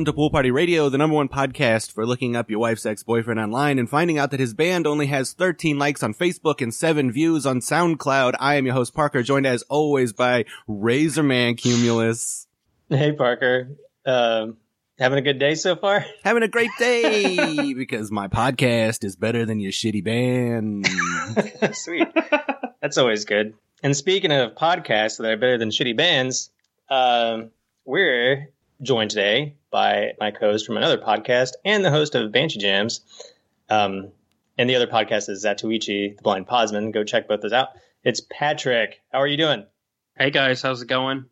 Welcome to Pool Party Radio, the number one podcast for looking up your wife's ex-boyfriend online and finding out that his band only has 13 likes on Facebook and 7 views on SoundCloud. I am your host Parker, joined as always by Razorman Cumulus. Hey, Parker. Um, having a good day so far? Having a great day because my podcast is better than your shitty band. Sweet. That's always good. And speaking of podcasts that are better than shitty bands, um, we're joined today by my co-host from another podcast and the host of Banshee Jams. Um, and the other podcast is Zatoichi, the Blind Podsman. Go check both those out. It's Patrick. How are you doing? Hey guys, how's it going?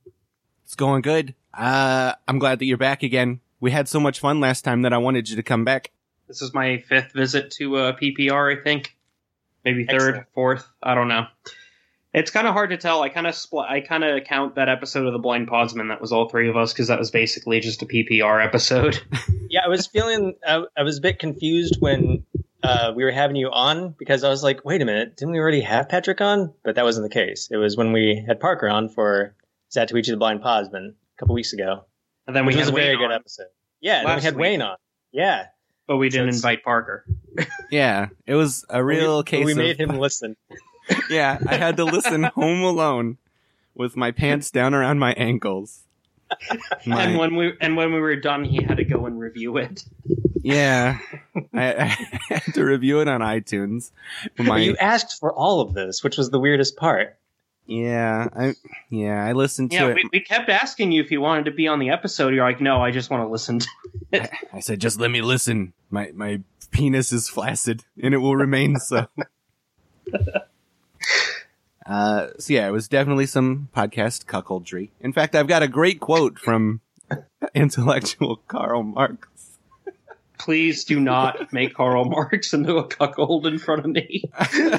It's going good. Uh, I'm glad that you're back again. We had so much fun last time that I wanted you to come back. This is my fifth visit to uh, PPR, I think. Maybe third, Excellent. fourth. I don't know. It's kind of hard to tell. I kind of split. I kind of count that episode of the Blind Podsman. That was all three of us because that was basically just a PPR episode. Yeah, I was feeling, I, I was a bit confused when uh, we were having you on because I was like, wait a minute, didn't we already have Patrick on? But that wasn't the case. It was when we had Parker on for Zatoichi the Blind Podsman a couple weeks ago. and then we had was a very Wayne good episode. Yeah, and then we had week. Wayne on. Yeah, but we didn't it's- invite Parker. Yeah, it was a real we, case We of made him listen. yeah, I had to listen home alone with my pants down around my ankles. My- And when we and when we were done, he had to go and review it. yeah, I, I had to review it on iTunes. My you asked for all of this, which was the weirdest part. yeah, I yeah, I listened to Yeah, it. we, we kept asking you if you wanted to be on the episode. You're like, no, I just want to listen. to I, I said, just let me listen. My my penis is flaccid, and it will remain so. Uh, so yeah, it was definitely some podcast cuckoldry. In fact, I've got a great quote from intellectual Karl Marx. Please do not make Karl Marx into a cuckold in front of me.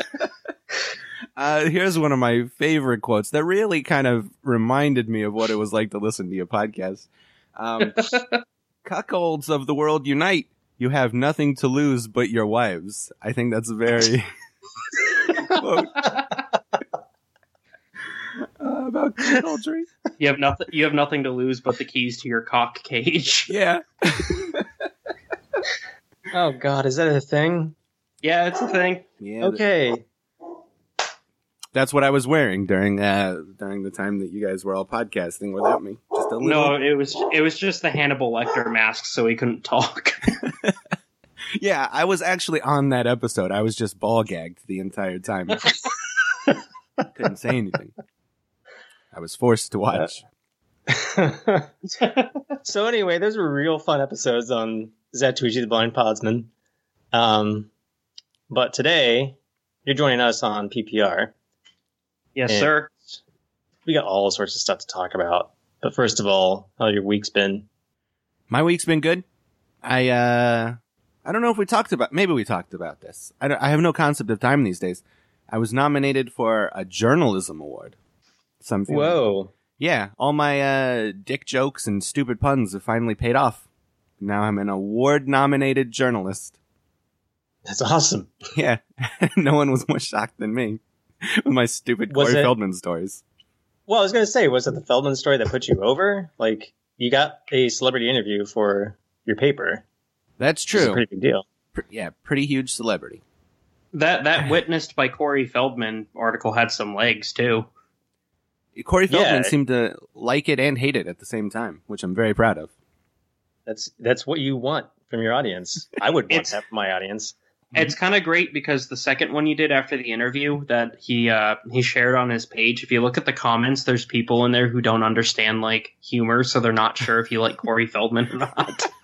Uh, here's one of my favorite quotes that really kind of reminded me of what it was like to listen to your podcast. Um, cuckolds of the world unite. You have nothing to lose but your wives. I think that's very quote uh, about cuckoldry. You have nothing. You have nothing to lose but the keys to your cock cage. Yeah. Oh God, is that a thing? Yeah, it's a thing. Yeah. Okay. That's what I was wearing during uh during the time that you guys were all podcasting without me. Just a little No, it was it was just the Hannibal Lecter mask, so he couldn't talk. Yeah, I was actually on that episode. I was just ball gagged the entire time. Couldn't say anything. I was forced to watch. so anyway, those were real fun episodes on Zatoichi the Blind Podsman. Um, but today you're joining us on PPR. yes, sir. We got all sorts of stuff to talk about. But first of all, how your week's been? My week's been good. I uh I don't know if we talked about maybe we talked about this. I I have no concept of time these days. I was nominated for a journalism award. Some. Whoa. Yeah, all my uh dick jokes and stupid puns have finally paid off. Now I'm an award nominated journalist. That's awesome. Yeah, no one was more shocked than me with my stupid Was Corey it- Feldman stories. Well, I was going to say, was it the Feldman story that put you over? Like, you got a celebrity interview for your paper. That's Which is a true. pretty big deal. Pr- yeah, pretty huge celebrity. That that witnessed by Corey Feldman article had some legs too. Corey Feldman Yeah. seemed to like it and hate it at the same time, which I'm very proud of. That's that's what you want from your audience. I would want that from my audience. It's kind of great because the second one you did after the interview that he uh, he shared on his page. If you look at the comments, there's people in there who don't understand like humor, so they're not sure if you like Corey Feldman or not.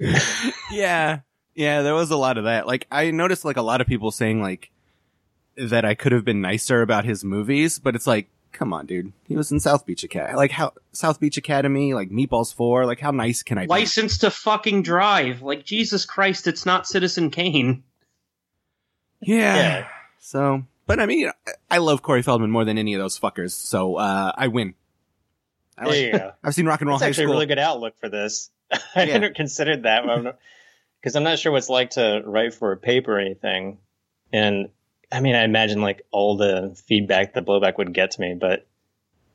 yeah, yeah, there was a lot of that. Like I noticed, like a lot of people saying like that I could have been nicer about his movies, but it's like, come on, dude, he was in South Beach Academy, like how South Beach Academy, like Meatballs Four, like how nice can I be? License to fucking drive, like Jesus Christ, it's not Citizen Kane. Yeah. Yeah. So, but I mean, I- I love Corey Feldman more than any of those fuckers, so uh, I win. I There like, you go. I've seen Rock and Roll That's High actually School. a really good outlook for this. I Yeah. hadn't considered that because I'm not sure what it's like to write for a paper or anything. And I mean, I imagine like all the feedback, the blowback would get to me, but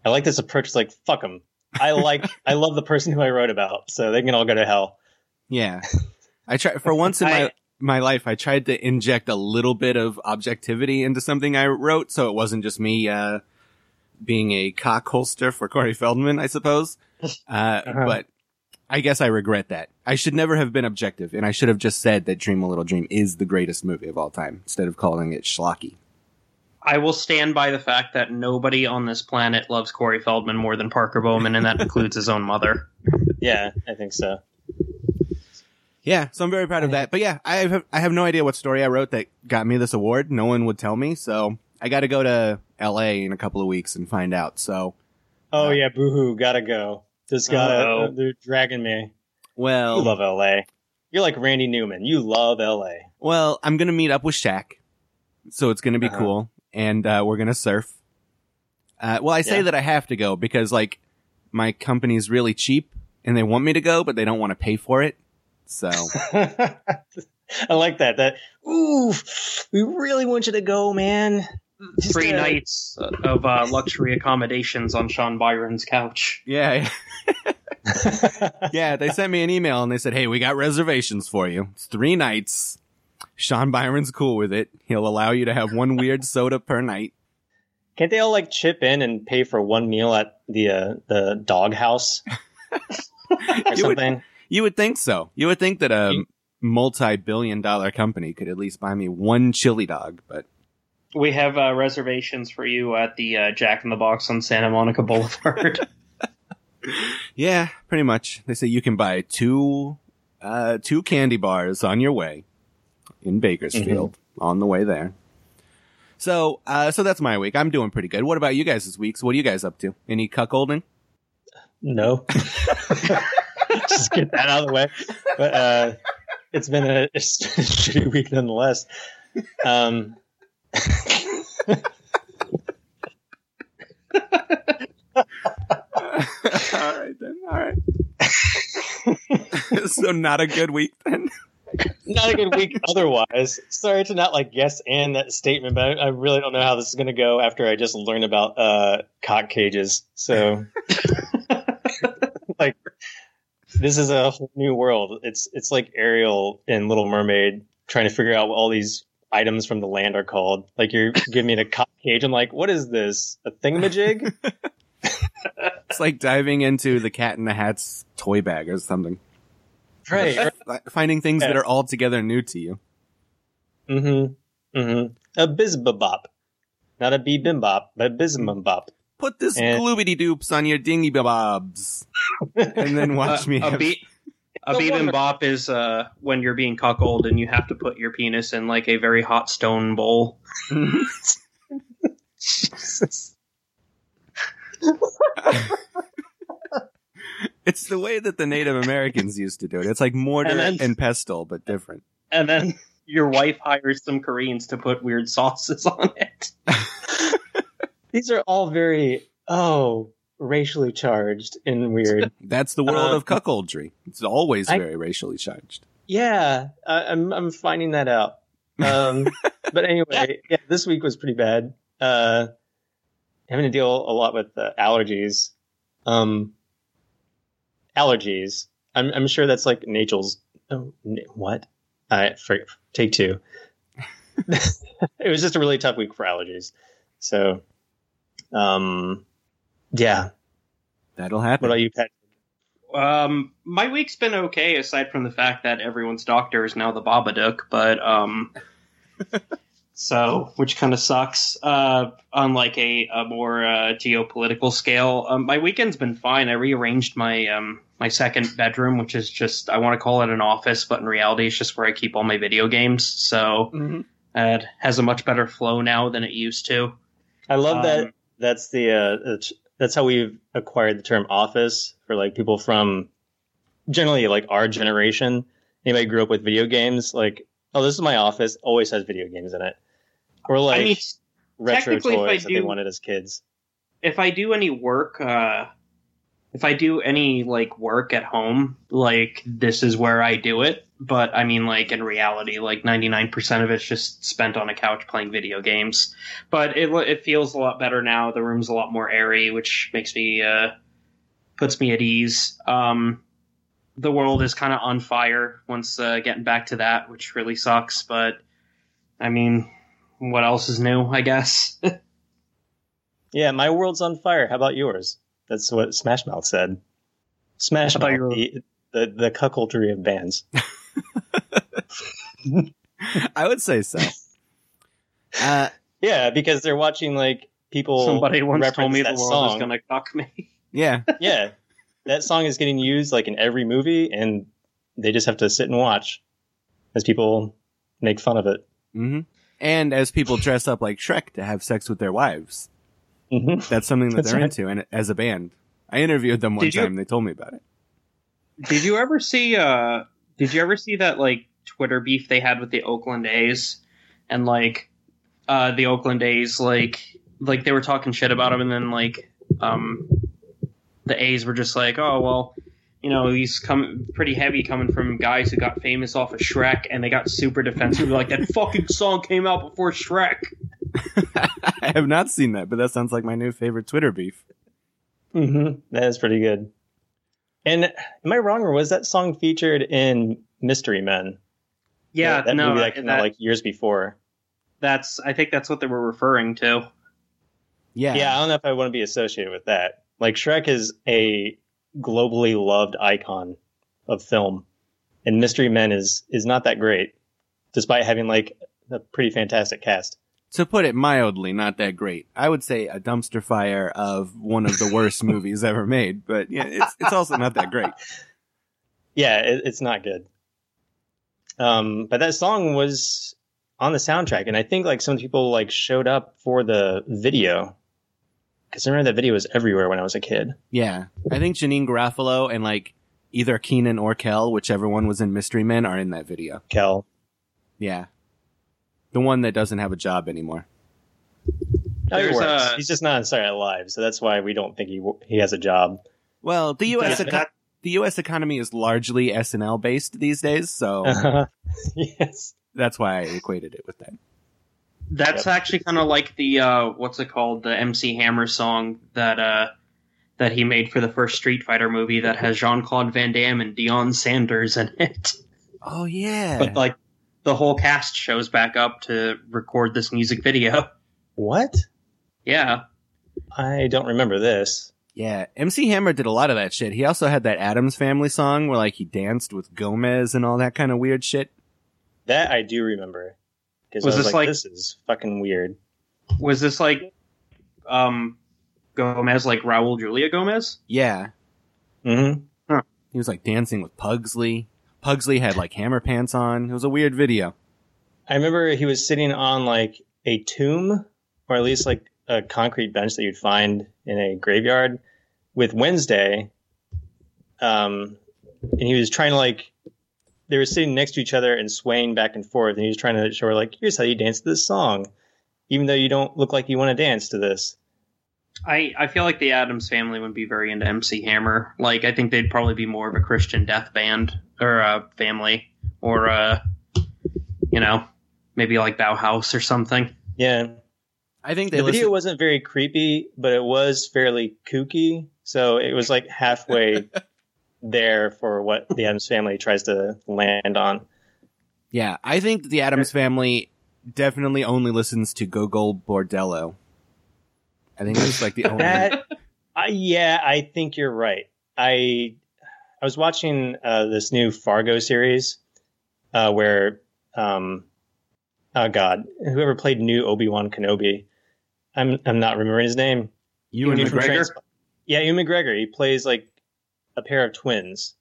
I like this approach. It's like, fuck them. I like I love the person who I wrote about, so they can all go to hell. Yeah. I try for once in my I- my life I tried to inject a little bit of objectivity into something I wrote so it wasn't just me uh being a cock holster for Corey Feldman, I suppose. Uh Uh-huh. but I guess I regret that. I should never have been objective and I should have just said that Dream a Little Dream is the greatest movie of all time instead of calling it schlocky. I will stand by the fact that nobody on this planet loves Corey Feldman more than Parker Bowman, and that includes his own mother. Yeah, I think so. Yeah, so I'm very proud of that. But yeah, I have I have no idea what story I wrote that got me this award. No one would tell me, so I got to go to L.A. in a couple of weeks and find out. So, Oh yeah, boohoo, gotta go. Just gotta. Uh-oh. they're dragging me. well, You love L.A. You're like Randy Newman. You love L.A. well, I'm gonna meet up with Shaq, so it's gonna be Uh-huh. cool, and uh, we're gonna surf. Uh, well, I say Yeah. that I have to go because like my company's really cheap, and they want me to go, but they don't want to pay for it. So I like that. That ooh, we really want you to go, man. Just, Three nights of uh, luxury accommodations on Sean Byron's couch. yeah, yeah. They sent me an email and they said, "Hey, we got reservations for you. It's three nights. Sean Byron's cool with it. He'll allow you to have one weird soda per night." Can't they all like chip in and pay for one meal at the uh, the dog house or You would- something? You would think so. You would think that a multi-billion dollar company could at least buy me one chili dog, but We have uh, reservations for you at the uh, Jack in the Box on Santa Monica Boulevard. yeah, pretty much. They say you can buy two, uh, two candy bars on your way in Bakersfield on the way there. So, uh, so that's my week. I'm doing pretty good. What about you guys this week? So what are you guys up to? Any cuckolding? No. Just get that out of the way. But uh, it's been a, it's been a shitty week nonetheless. Um, all right then. All right. so not a good week then. not a good week otherwise. Sorry to not like yes and that statement, but I, I really don't know how this is going to go after I just learned about uh, cock cages. So, like, this is a whole new world. It's it's like Ariel in Little Mermaid trying to figure out all these items from the land are called. Like you're giving me a cock cage. I'm like, what is this? A thingamajig? It's like diving into the Cat in the Hat's toy bag or something. right. Fi- Finding things that Yeah. are altogether new to you. Mm-hmm. Mm-hmm. A bizbabop. Not a bibimbop, but bizbimbop. Put this And- gloobity doops on your dingy bobs, and then watch Uh, me. a have- beat. A No and wonder- bop is uh, when you're being cuckolded and you have to put your penis in like a very hot stone bowl. Jesus. it's the way that the Native Americans used to do it. It's like mortar And and, pestle, but different. And then your wife hires some Koreans to put weird sauces on it. These are all very oh racially charged and weird. That's the world Uh, of cuckoldry. It's always I- very racially charged. yeah, I, I'm I'm finding that out. Um, but anyway, yeah, this week was pretty bad. Uh, having to deal a lot with uh, allergies. Um, allergies. I'm I'm sure that's like Nachel's. Oh, what? I for, take two. it was just a really tough week for allergies. So, um, yeah. That'll What happen. about you, Pat? Um, my week's been okay, aside from the fact that everyone's doctor is now the Babadook, but um, so which kind of sucks. Uh, on like a, a more uh, geopolitical scale, um, my weekend's been fine. I rearranged my um my second bedroom, which is just I want to call it an office, but in reality, it's just where I keep all my video games. So Mhm. it has a much better flow now than it used to. I love that. Um, That's the uh, it's- that's how we've acquired the term office for like people from generally like our generation. Anybody grew up with video games, like oh, this is my office. Always has video games in it, or like I mean, retro technically, if I toys that they wanted as kids. if I do any work, uh, if I do any like work at home, like this is where I do it. But I mean, like in reality, like ninety nine percent of it's just spent on a couch playing video games. But it it feels a lot better now. The room's a lot more airy, which makes me uh, puts me at ease. Um, the world is kind of on fire once uh, getting back to that, which really sucks. But I mean, what else is new? I guess. Yeah, my world's on fire. How about yours? That's what Smash Mouth said. Smash I Mouth, were- the, the the cuckoldry of bands. I would say so. Uh, Yeah, because they're watching like people. Somebody once told reference me the that world song. is gonna cuck me. yeah, Yeah, that song is getting used like in every movie, and they just have to sit and watch as people make fun of it. hmm and as people dress up like Shrek to have sex with their wives, hmm that's something that That's they're right. into. And as a band, I interviewed them one Did you- time. They told me about it. Did you ever see? uh Did you ever see that like Twitter beef they had with the Oakland A's, and like uh the Oakland A's like like they were talking shit about him, and then like um the A's were just like, oh well, you know he's come pretty heavy coming from guys who got famous off of Shrek, and they got super defensive, like that fucking song came out before Shrek. I have not seen that, but that sounds like my new favorite Twitter beef. hmm That is pretty good. And am I wrong, or was that song featured in Mystery Men? Yeah, that, that no, movie that came out like years before. that's I think that's what they were referring to. Yeah. Yeah, I don't know if I want to be associated with that. Like Shrek is a globally loved icon of film, and Mystery Men is is not that great, despite having like a pretty fantastic cast. To put it mildly, not that great. I would say a dumpster fire of one of the worst movies ever made, but yeah, it's it's also not that great. Yeah, it, it's not good. Um, but that song was on the soundtrack, and I think like some people like showed up for the video because I remember that video was everywhere when I was a kid. Yeah. I think Janeane Garofalo and like either Keenan or Kel, whichever one was in Mystery Men, are in that video. Kel, Yeah. The one that doesn't have a job anymore. No, he There's works. a- He's just not on Saturday Night Live, so that's why we don't think he he has a job. Well, the U.S. Eco- the U.S. economy is largely SNL based these days, so yes. that's why I equated it with that. That's actually kind of like the uh, what's it called? The MC Hammer song that uh, that he made for the first Street Fighter movie that has Jean Claude Van Damme and Deion Sanders in it. Oh yeah. But like the whole cast shows back up to record this music video. What? Yeah, I don't remember this. yeah. MC Hammer did a lot of that shit. He also had that Addams Family song where like he danced with Gomez and all that kind of weird shit. That I do remember. Because I Was was this like, like- this is fucking weird. was this like um, Gomez like Raul Julia Gomez? Yeah. hmm He was like dancing with Pugsley. Pugsley had like hammer pants on. It was a weird video. I remember he was sitting on like a tomb, or at least like a concrete bench that you'd find in a graveyard with Wednesday. Um, and he was trying to like, they were sitting next to each other and swaying back and forth, and he was trying to show her like, here's how you dance to this song, even though you don't look like you want to dance to this. I, I feel like the Addams family would be very into MC Hammer. Like I think they'd probably be more of a Christian death band or a family or uh you know maybe like Bauhaus or something. Yeah, I think they the video wasn't very creepy, but it was fairly kooky. So it was like halfway there for what the Addams family tries to land on. Yeah, I think the Addams family definitely only listens to Gogol Bordello. I think it's like the only. That, uh, yeah, I think you're right. I I was watching uh, this new Fargo series uh, where, um, oh god, whoever played new Obi Wan Kenobi, I'm I'm not remembering his name. you and He from McGregor? Trans- yeah, Ewan McGregor. He plays like a pair of twins,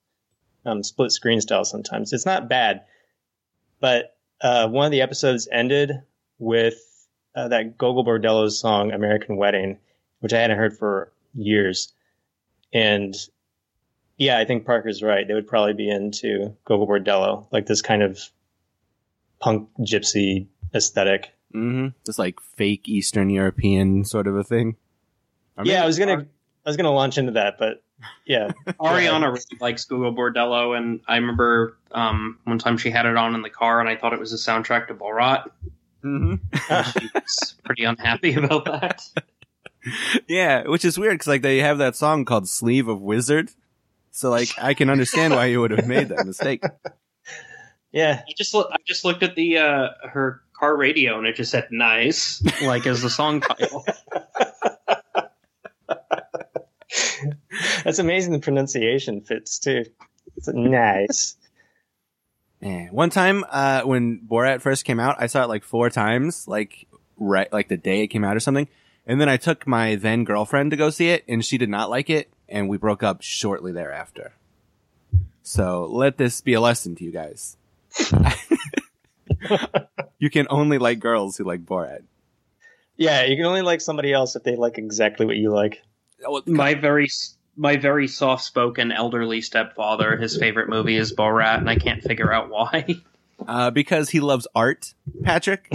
um, split screen style. Sometimes it's not bad, but uh, one of the episodes ended with uh, that Gogol Bordello's song "American Wedding," which I hadn't heard for years, and yeah, I think Parker's right. They would probably be into Gogol Bordello, like this kind of punk gypsy aesthetic. hmm Just like fake Eastern European sort of a thing. Or yeah, I was gonna I was gonna launch into that, but yeah. Ariana really likes Gogol Bordello, and I remember um, one time she had it on in the car, and I thought it was a soundtrack to Borat. Mhm. She was pretty unhappy about that. yeah, which is weird because like they have that song called "Sleeve of Wizard," so like I can understand why you would have made that mistake. Yeah, I just look, I just looked at the uh, her car radio and it just said "nice" like as the song title. that's amazing. The pronunciation fits too. It's nice. Man, one time uh, when Borat first came out, I saw it like four times, like right, like the day it came out or something. And then I took my then girlfriend to go see it, and she did not like it, and we broke up shortly thereafter. So let this be a lesson to you guys. you can only like girls who like Borat. Yeah, you can only like somebody else if they like exactly what you like. My very my very soft spoken elderly stepfather, his favorite movie is Borat, and I can't figure out why. Uh, because he loves art, Patrick,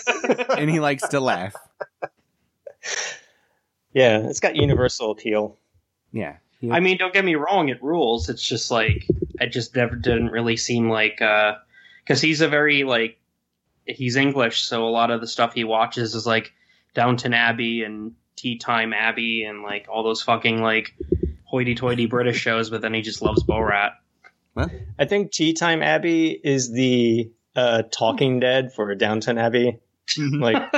and he likes to laugh. Yeah, it's got universal appeal. Yeah. I mean, don't get me wrong, it rules. It's just like it just never didn't really seem like because he's a very like he's English, so a lot of the stuff he watches is like Downton Abbey and Tea Time Abbey and like all those fucking like hoity-toity British shows. But then he just loves Borat. I think Tea Time Abbey is the uh, Talking Dead for Downton Abbey. Like,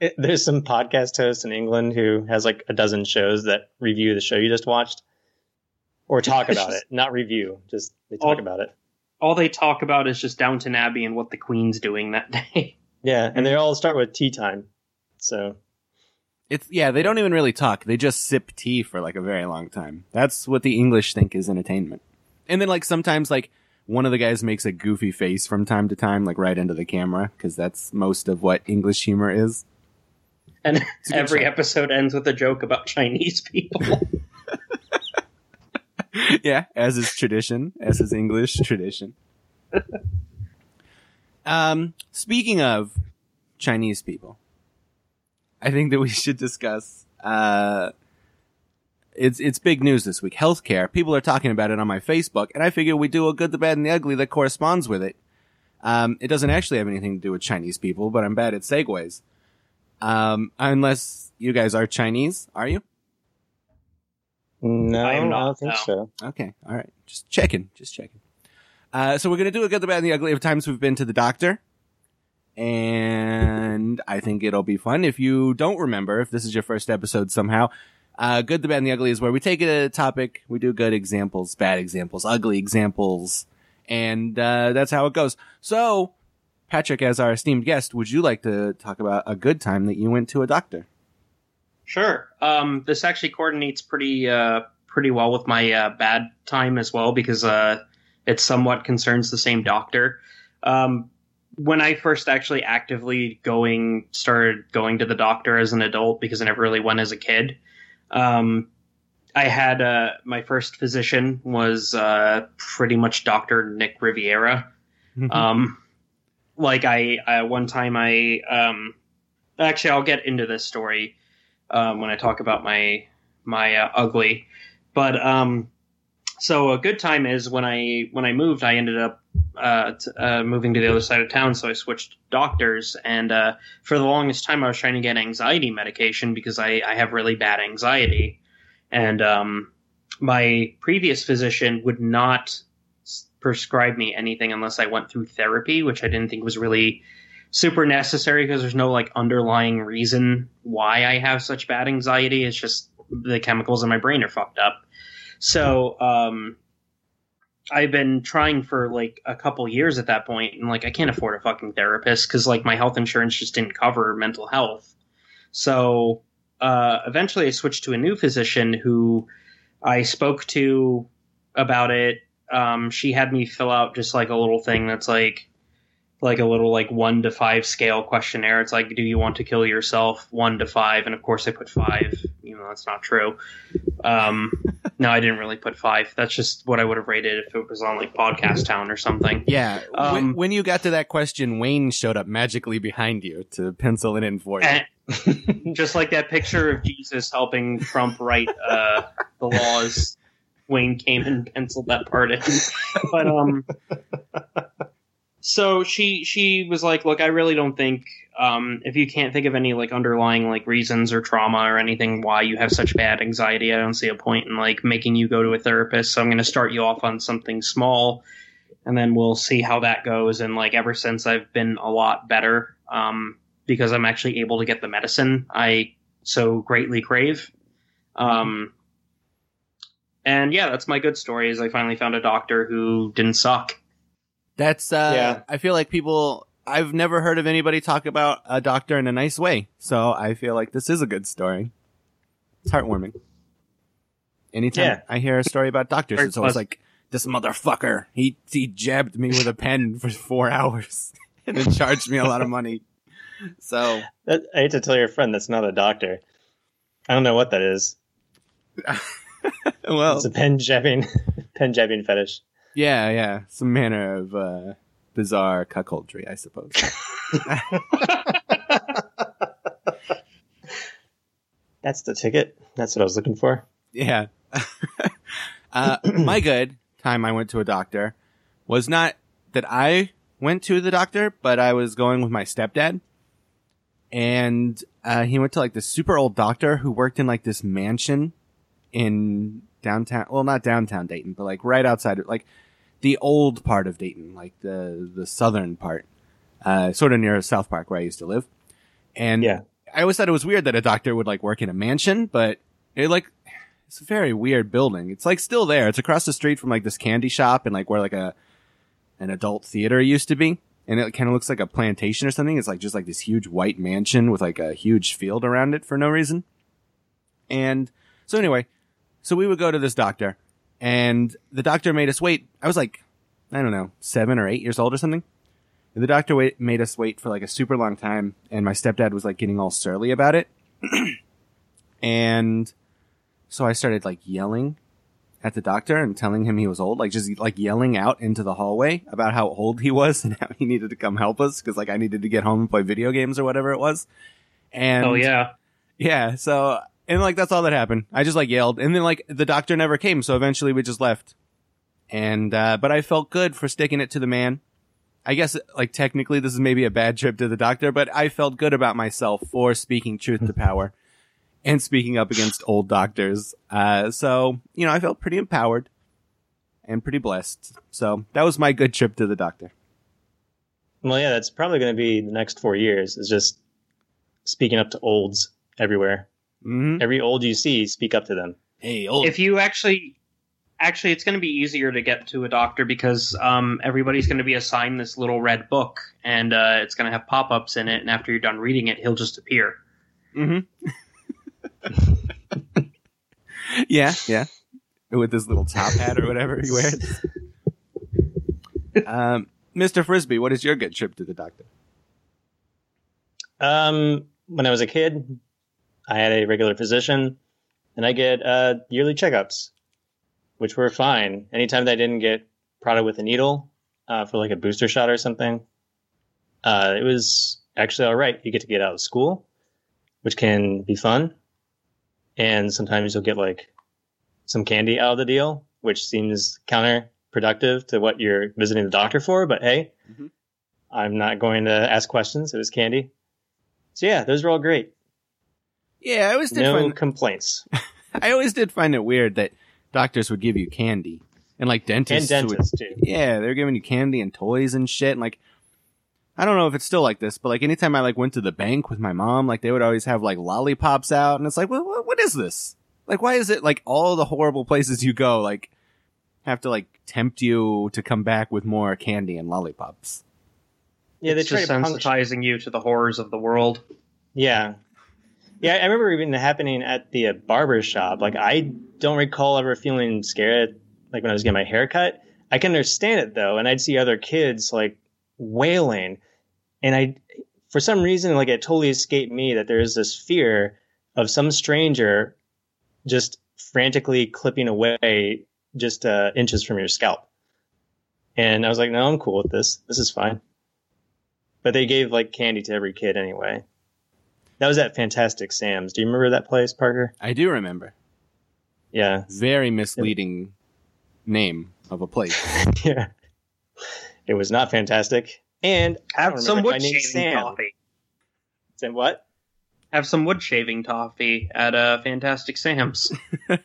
it, there's some podcast host in England who has like a dozen shows that review the show you just watched, or talk about it, not review. Just they talk Oh. about it. All they talk about is just Downton Abbey and what the Queen's doing that day. Yeah, and they all start with tea time. So It's yeah, they don't even really talk. They just sip tea for like a very long time. That's what the English think is entertainment. And then like sometimes like one of the guys makes a goofy face from time to time, like right into the camera, because that's most of what English humor is. And It's a good every show. episode ends with a joke about Chinese people. yeah, as is tradition, as is English tradition. um, speaking of Chinese people, I think that we should discuss. Uh, it's it's big news this week. Healthcare. People are talking about it on my Facebook, and I figure we do a good, the bad, and the ugly that corresponds with it. Um, it doesn't actually have anything to do with Chinese people, but I'm bad at segues. Um, unless you guys are Chinese, are you? no, I I, am not, don't think no. so. Okay, all right. Just checking, just checking. Uh, so we're gonna do a good, the bad, and the ugly of times we've been to the doctor, and I think it'll be fun. If you don't remember, if this is your first episode somehow, uh, good, the bad, and the ugly is where we take a topic, we do good examples, bad examples, ugly examples, and uh, that's how it goes. So, Patrick, as our esteemed guest, would you like to talk about a good time that you went to a doctor? Sure. Um, this actually coordinates pretty uh, pretty well with my uh, bad time as well because uh, it somewhat concerns the same doctor. Um, when I first actually actively going started going to the doctor as an adult because I never really went as a kid. Um, I had uh, my first physician was uh, pretty much Doctor Nick Riviera. um like i I one time i um actually i'll get into this story um when i talk about my my uh, ugly. But um so a good time is when i when i moved i ended up uh, t- uh moving to the other side of town so i switched doctors. And uh for the longest time i was trying to get anxiety medication because i i have really bad anxiety. And um my previous physician would not prescribe me anything unless I went through therapy, which I didn't think was really super necessary because there's no like underlying reason why I have such bad anxiety. It's just the chemicals in my brain are fucked up. So, um, I've been trying for like a couple years at that point, and like I can't afford a fucking therapist because like my health insurance just didn't cover mental health. So, uh, eventually I switched to a new physician who I spoke to about it um, she had me fill out just like a little thing that's like like a little like one to five scale questionnaire. It's like, do you want to kill yourself? One to five, and of course I put five. You know that's not true. Um, no, I didn't really put five. That's just what I would have rated if it was on like Podcast Town or something. Yeah. Um, when, when you got to that question, Wayne showed up magically behind you to pencil it in for you. Just like that picture of Jesus helping Trump write uh, the laws. Wayne came and penciled that part in. But um So she she was like, "Look, I really don't think um, if you can't think of any like underlying like reasons or trauma or anything why you have such bad anxiety, I don't see a point in like making you go to a therapist. So I'm going to start you off on something small, and then we'll see how that goes. And like ever since, I've been a lot better um, because I'm actually able to get the medicine I so greatly crave. Um, and yeah, that's my good story. Is I finally found a doctor who didn't suck. That's uh Yeah. I feel like people I've never heard of anybody talk about a doctor in a nice way. So I feel like this is a good story. It's heartwarming. Anytime Yeah. I hear a story about doctors, Very it's always like this motherfucker. He he jabbed me with a pen for four hours and then charged me a lot of money. So I hate to tell your friend that's not a doctor. I don't know what that is. well It's a pen jabbing, pen jabbing fetish. yeah, yeah. Some manner of uh bizarre cuckoldry, I suppose. That's the ticket. That's what I was looking for. Yeah. uh, my good time I went to a doctor was not that I went to the doctor, but I was going with my stepdad. And uh, he went to like this super old doctor who worked in like this mansion in downtown. Well, not downtown Dayton, but like right outside, of, like the old part of Dayton, like the the southern part, uh, sort of near South Park where I used to live. And Yeah. I always thought it was weird that a doctor would like work in a mansion, but it like it's a very weird building. It's like still there. It's across the street from like this candy shop and like where like a an adult theater used to be. And it kind of looks like a plantation or something. It's like just like this huge white mansion with like a huge field around it for no reason. And so anyway, so we would go to this doctor and the doctor made us wait. I was like, I don't know, seven or eight years old or something. And the doctor wait, made us wait for like a super long time, and my stepdad was like getting all surly about it. and so I started like yelling at the doctor and telling him he was old, like just like yelling out into the hallway about how old he was and how he needed to come help us because like I needed to get home and play video games or whatever it was. And oh yeah. yeah, so and like that's all that happened. I just like yelled, and then like the doctor never came, so eventually we just left. And uh but I felt good for sticking it to the man. I guess like technically this is maybe a bad trip to the doctor, but I felt good about myself for speaking truth to power and speaking up against old doctors. Uh so, you know, I felt pretty empowered and pretty blessed. So that was my good trip to the doctor. Well, yeah, that's probably going to be the next four years. Is just speaking up to olds everywhere. Hmm Every old you see, speak up to them. Hey, old. if you actually actually it's going to be easier to get to a doctor because um, everybody's going to be assigned this little red book and uh, it's going to have pop-ups in it and after you're done reading it he'll just appear hmm yeah, yeah. With this little top hat or whatever he wears. um, Mr. Frisbee, what is your good trip to the doctor? Um, when I was a kid, I had a regular physician, and I get uh, yearly checkups, which were fine. Anytime that I didn't get prodded with a needle uh, for like a booster shot or something, uh, it was actually all right. You get to get out of school, which can be fun, and sometimes you'll get like some candy out of the deal, which seems counterproductive to what you're visiting the doctor for. But hey, Mhm. I'm not going to ask questions. It was candy. So yeah, those were all great. Yeah, I always did No find complaints. I always did find it weird that doctors would give you candy and like And dentists would dentists too. yeah, they're giving you candy and toys and shit. And like, I don't know if it's still like this, but like anytime I like went to the bank with my mom, like they would always have like lollipops out, and it's like, what, what, what is this? Like, why is it like all the horrible places you go, like, have to like tempt you to come back with more candy and lollipops? Yeah, they it's try just to puncture. sensitizing you to the horrors of the world Yeah. Yeah, I remember even happening at the uh, barber shop. Like, I don't recall ever feeling scared, like when I was getting my hair cut. I can understand it though, and I'd see other kids like wailing, and I, for some reason, like it totally escaped me that there is this fear of some stranger just frantically clipping away just uh, inches from your scalp. And I was like, no, I'm cool with this. This is fine. But they gave like candy to every kid anyway. That was at Fantastic Sam's. Do you remember that place, Parker? I do remember. Yeah. Very misleading name of a place. yeah. It was not fantastic. And I Have don't some wood shaving Sam. toffee. Said what? Have some wood shaving toffee at uh, Fantastic Sam's.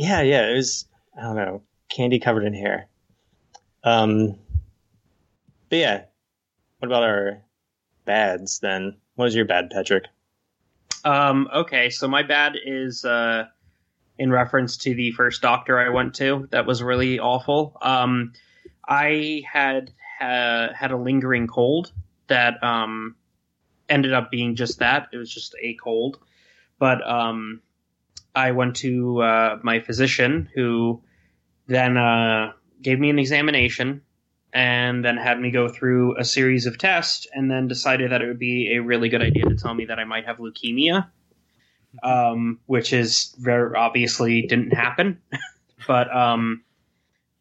Yeah, yeah. It was I don't know, candy covered in hair. Um, but yeah. What about our bads then? What was your bad, Patrick? Um, okay, so my bad is uh, in reference to the first doctor I went to. That was really awful. Um, I had ha- had a lingering cold that um, ended up being just that. It was just a cold. But um, I went to uh, my physician, who then uh, gave me an examination and then had me go through a series of tests and then decided that it would be a really good idea to tell me that I might have leukemia, um, which is very obviously didn't happen. but um,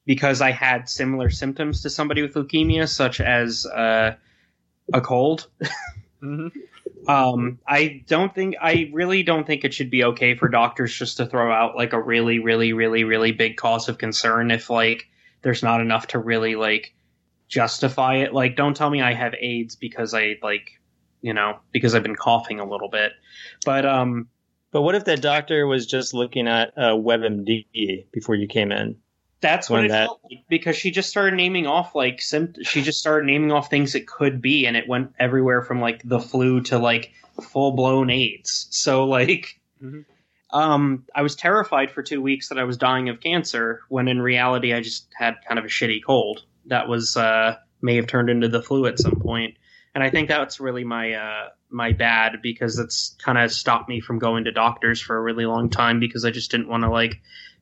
because I had similar symptoms to somebody with leukemia, such as uh, a cold, um, I don't think I really don't think it should be okay for doctors just to throw out like a really, really, really, really big cause of concern if like there's not enough to really like justify it. Like, don't tell me I have AIDS because I like, you know, because I've been coughing a little bit. But um, But what if that doctor was just looking at uh, WebMD before you came in? that's what When it that- felt like because she just started naming off like symptoms. She just started naming off things it could be, and it went everywhere from like the flu to like full blown AIDS. So like. Mhm. Um, I was terrified for two weeks that I was dying of cancer, when in reality I just had kind of a shitty cold that was uh, may have turned into the flu at some point. And I think that's really my uh, my bad because it's kind of stopped me from going to doctors for a really long time because I just didn't want to like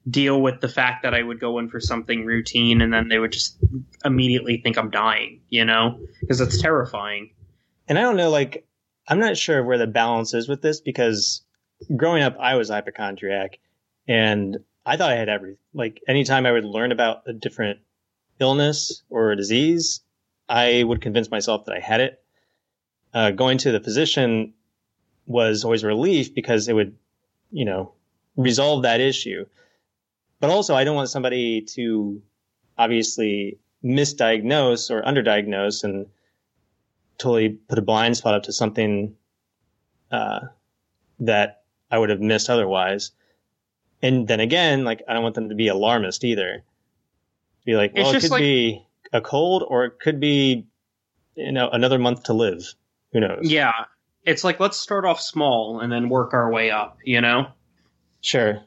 deal with the fact that I would go in for something routine and then they would just immediately think I'm dying, you know, because it's terrifying. And I don't know, like, I'm not sure where the balance is with this because growing up, I was hypochondriac and I thought I had every, like, anytime I would learn about a different illness or a disease, I would convince myself that I had it. Uh, going to the physician was always a relief because it would, you know, resolve that issue. But also, I don't want somebody to obviously misdiagnose or underdiagnose and totally put a blind spot up to something uh, that I would have missed otherwise. And then again, like I don't want them to be alarmist either. Be like, It's well, it could like- be a cold, or it could be, you know, another month to live. Who knows? Yeah. It's like let's start off small and then work our way up, you know? Sure.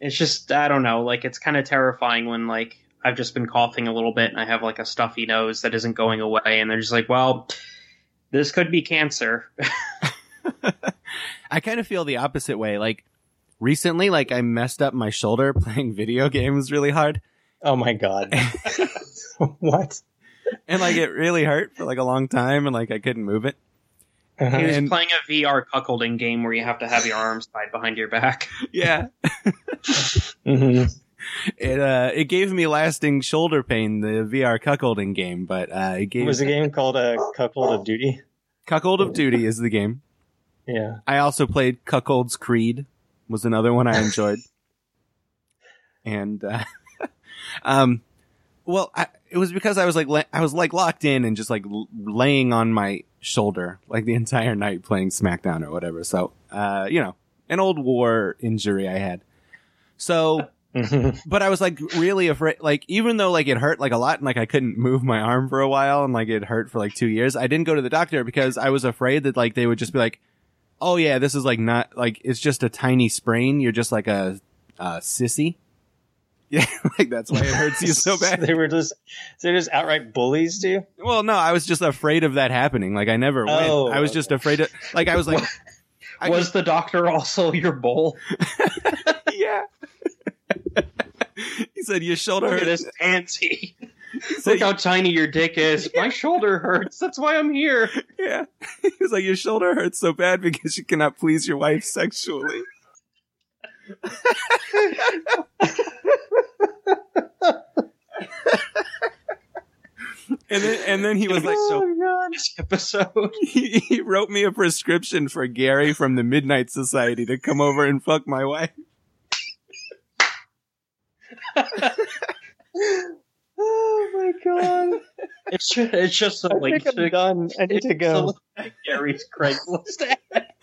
It's just I don't know, like it's kind of terrifying when like I've just been coughing a little bit and I have like a stuffy nose that isn't going away and they're just like, "Well, this could be cancer." I kind of feel the opposite way. Like recently, like I messed up my shoulder playing video games really hard, Oh my god. what? and like it really hurt for like a long time, and like I couldn't move it. Uh-huh. He was And- playing a VR cuckolding game where you have to have your arms tied behind your back. Yeah, Mhm. it uh it gave me lasting shoulder pain. The VR cuckolding game, but uh it gave Was the game called a uh, Cuckold of Duty? Cuckold of Duty is the game. Yeah. I also played Cuckold's Creed was another one I enjoyed. and uh um well, I, it was because I was like la- I was like locked in and just like l- laying on my shoulder like the entire night playing SmackDown or whatever. So, uh you know, an old war injury I had. So, but I was like really afraid like even though like it hurt like a lot and like I couldn't move my arm for a while and like it hurt for like 2 years, I didn't go to the doctor because I was afraid that like they would just be like, "Oh yeah, this is like not like it's just a tiny sprain. You're just like a, a sissy." Yeah, like that's why it hurts you so bad. they were just they're just outright bullies to you. Well, no, I was just afraid of that happening. Like I never went. Oh, I was just afraid of like I was like I was the doctor also your bull? yeah. he said your shoulder Look at hurts. this pansy. He said, Look how tiny your dick is. My shoulder hurts. That's why I'm here. Yeah. He was like, your shoulder hurts so bad because you cannot please your wife sexually. And then, and then he was like, so oh, god. this episode. he, he wrote me a prescription for Gary from the Midnight Society to come over and fuck my wife. Oh my god! It's just, it's just a I link think I'm to done. I need to it's a go. Gary's Craigslist ad.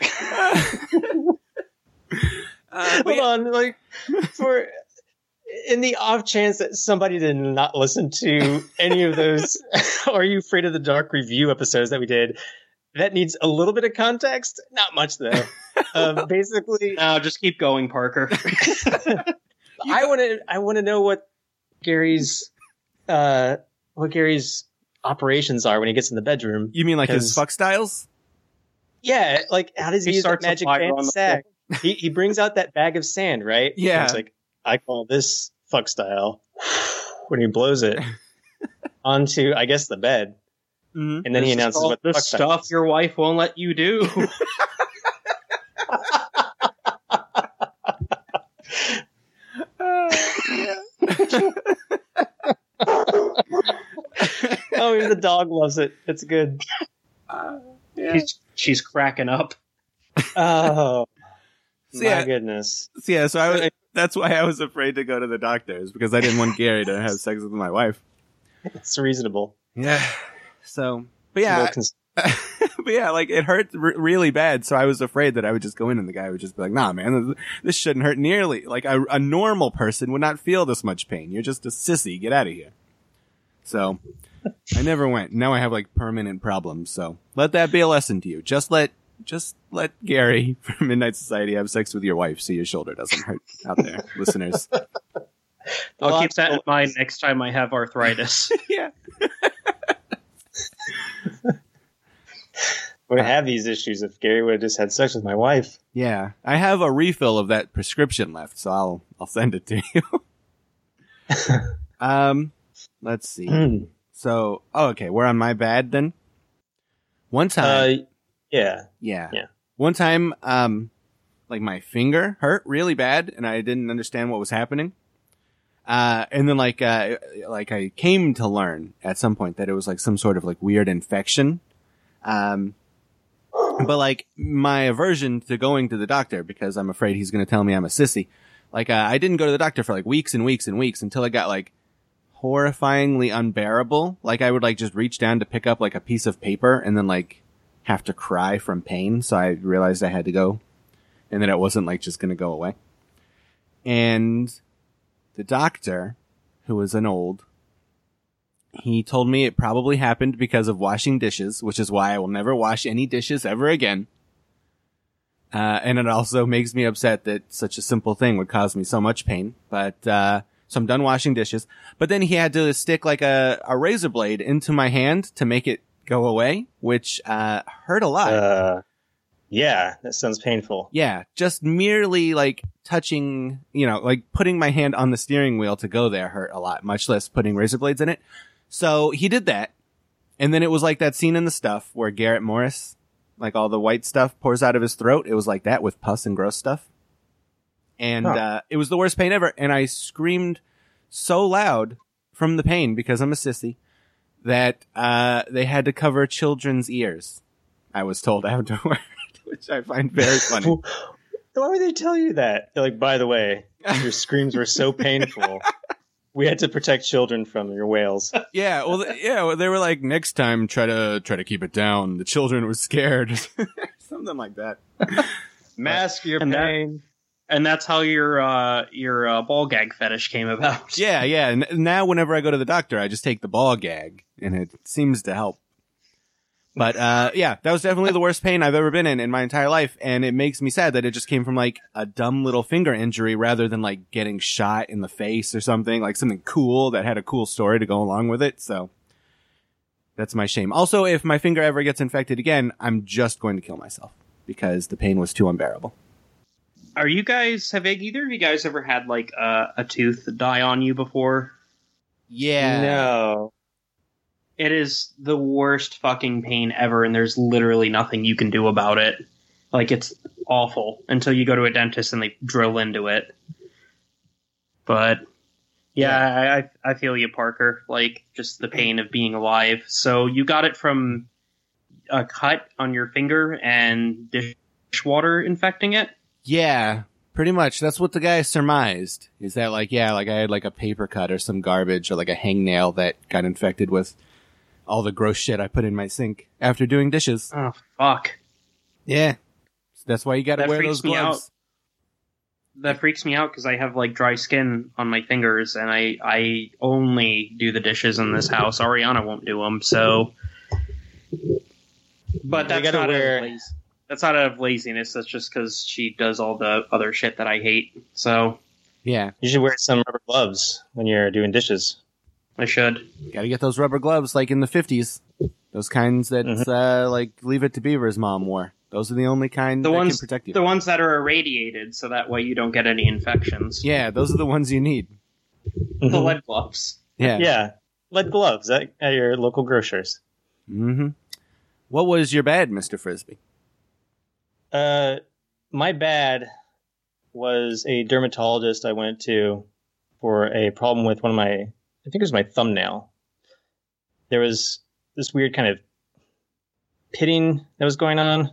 Uh, Hold yeah, on, like for in the off chance that somebody did not listen to any of those "Are You Afraid of the Dark" review episodes that we did, that needs a little bit of context. Not much though. uh, basically, No, just keep going, Parker. I want to. I want to know what Gary's, uh, what Gary's operations are when he gets in the bedroom. you mean like his fuck styles? Yeah, like how does he, He use that a magic fire band sack? He he brings out that bag of sand, right? Yeah. And It's like I call this fuck style when he blows it onto, I guess, the bed, Mm-hmm. and then he This is announces what the fuck stuff is. your wife won't let you do. oh, even the dog loves it. It's good. she's, she's cracking up. Oh, So, my yeah. goodness. So, yeah, so I was, that's why I was afraid to go to the doctors because I didn't want Gary to have sex with my wife. It's reasonable. Yeah. So, but yeah, cons- but yeah, like it hurt r- really bad. So I was afraid that I would just go in and the guy would just be like, "Nah, man, this- this shouldn't hurt nearly. Like a, a normal person would not feel this much pain. You're just a sissy. Get out of here." So I never went. Now I have like permanent problems. So let that be a lesson to you. Just let just let Gary from Midnight Society have sex with your wife so your shoulder doesn't hurt out there, listeners. I'll keep that in mind next time I have arthritis. yeah. would have these issues if Gary would have just had sex with my wife. Yeah, I have a refill of that prescription left, so I'll I'll send it to you. um, let's see. uh, So, oh, okay, we're on my bad then. One time, Uh, yeah. yeah, yeah. One time, um, like my finger hurt really bad, and I didn't understand what was happening. Uh, and then like, uh, like I came to learn at some point that it was like some sort of like weird infection. Um, but like my aversion to going to the doctor because I'm afraid he's going to tell me I'm a sissy. Like, uh, I didn't go to the doctor for like weeks and weeks and weeks until it got like horrifyingly unbearable. Like I would like just reach down to pick up like a piece of paper and then like have to cry from pain. So I realized I had to go and that it wasn't like just going to go away. And the doctor, who was an old, he told me it probably happened because of washing dishes, which is why I will never wash any dishes ever again. Uh, and it also makes me upset that such a simple thing would cause me so much pain. But, uh, so I'm done washing dishes. But then he had to stick like a, a razor blade into my hand to make it go away, which, uh, hurt a lot. Uh, yeah, that sounds painful. Yeah, just merely like touching, you know, like putting my hand on the steering wheel to go there hurt a lot, much less putting razor blades in it. So he did that. And then it was like that scene in the stuff where Garrett Morris, like all the white stuff pours out of his throat. It was like that with pus and gross stuff. And, Huh. uh, it was the worst pain ever. And I screamed so loud from the pain because I'm a sissy that, uh, they had to cover children's ears. I was told afterward, which I find very funny. Why would they tell you that? They're like, by the way, your screams were so painful. We had to protect children from your wails. Yeah, well, th- yeah, well, they were like, next time, try to try to keep it down. The children were scared, something like that. Mask your And that- pain. And that's how your uh, your uh, ball gag fetish came about. Yeah, yeah. And now, whenever I go to the doctor, I just take the ball gag, and it seems to help. But uh, yeah, that was definitely the worst pain I've ever been in in my entire life, and it makes me sad that it just came from like a dumb little finger injury rather than like getting shot in the face or something like something cool that had a cool story to go along with it. So that's my shame. Also, if my finger ever gets infected again, I'm just going to kill myself because the pain was too unbearable. Are you guys have either of you guys ever had like a, a tooth die on you before? Yeah. No. It is the worst fucking pain ever, and there's literally nothing you can do about it. Like it's awful until you go to a dentist and they drill into it. But yeah, I, I I feel you, Parker. Like just the pain of being alive. So you got it from a cut on your finger and dishwater infecting it. Yeah, Pretty much. That's what the guy surmised. Is that like, yeah, like I had like a paper cut or some garbage or like a hangnail that got infected with all the gross shit I put in my sink after doing dishes. Oh fuck. Yeah. That's why you gotta That wear those gloves. That freaks me out because I have like dry skin on my fingers, and I I only do the dishes in this house. Ariana won't do them, so. But You that's gotta not wear- out of lazy. That's not out of laziness. That's just because she does all the other shit that I hate. So Yeah. You should wear some rubber gloves when you're doing dishes. I should. Gotta get those rubber gloves like in the 50s. Those kinds that, Mhm. uh, like Leave It to Beaver's mom wore. Those are the only kind The that ones- can protect you. The ones that are irradiated, so that way you don't get any infections. yeah, those are the ones you need. The lead gloves. Yeah. yeah, lead gloves at, at your local grocers. Mm-hmm. What was your bad, Mr. Frisbee? Uh, my bad was a dermatologist I went to for a problem with one of my, I think it was my thumbnail. There was this weird kind of pitting that was going on,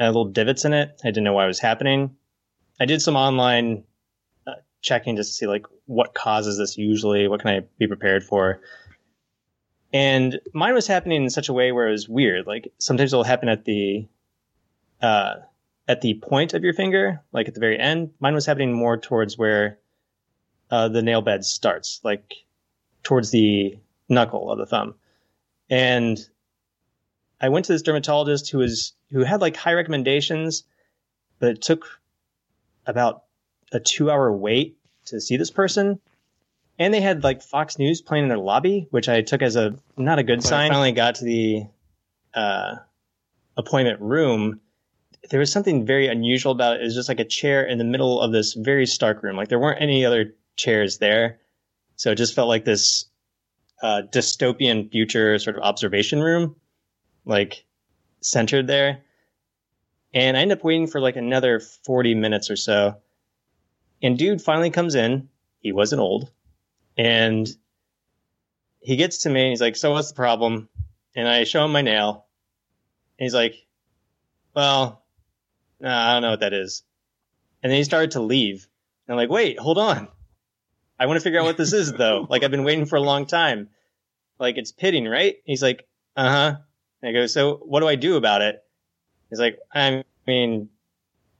uh, little divots in it. I didn't know why it was happening. I did some online uh, checking just to see like what causes this usually, what can I be prepared for. And mine was happening in such a way where it was weird. Like sometimes it'll happen at the uh, at the point of your finger, like at the very end. Mine was happening more towards where uh, the nail bed starts, like towards the knuckle of the thumb. And I went to this dermatologist who was who had like high recommendations, but it took about a two hour wait to see this person. And they had like Fox News playing in their lobby, which I took as a not a good sign. I finally got to the uh, appointment room there was something very unusual about it. It was just like a chair in the middle of this very stark room. Like there weren't any other chairs there. So it just felt like this uh, dystopian future sort of observation room, like centered there. And I end up waiting for like another 40 minutes or so. And dude finally comes in. He wasn't old. And he gets to me and he's like, So what's the problem? And I show him my nail. And he's like, Well, no, I don't know what that is. And then he started to leave. And I'm like, wait, hold on. I want to figure out what this is though. like I've been waiting for a long time. Like it's pitting, right? He's like, uh huh. And I go, so what do I do about it? He's like, I mean,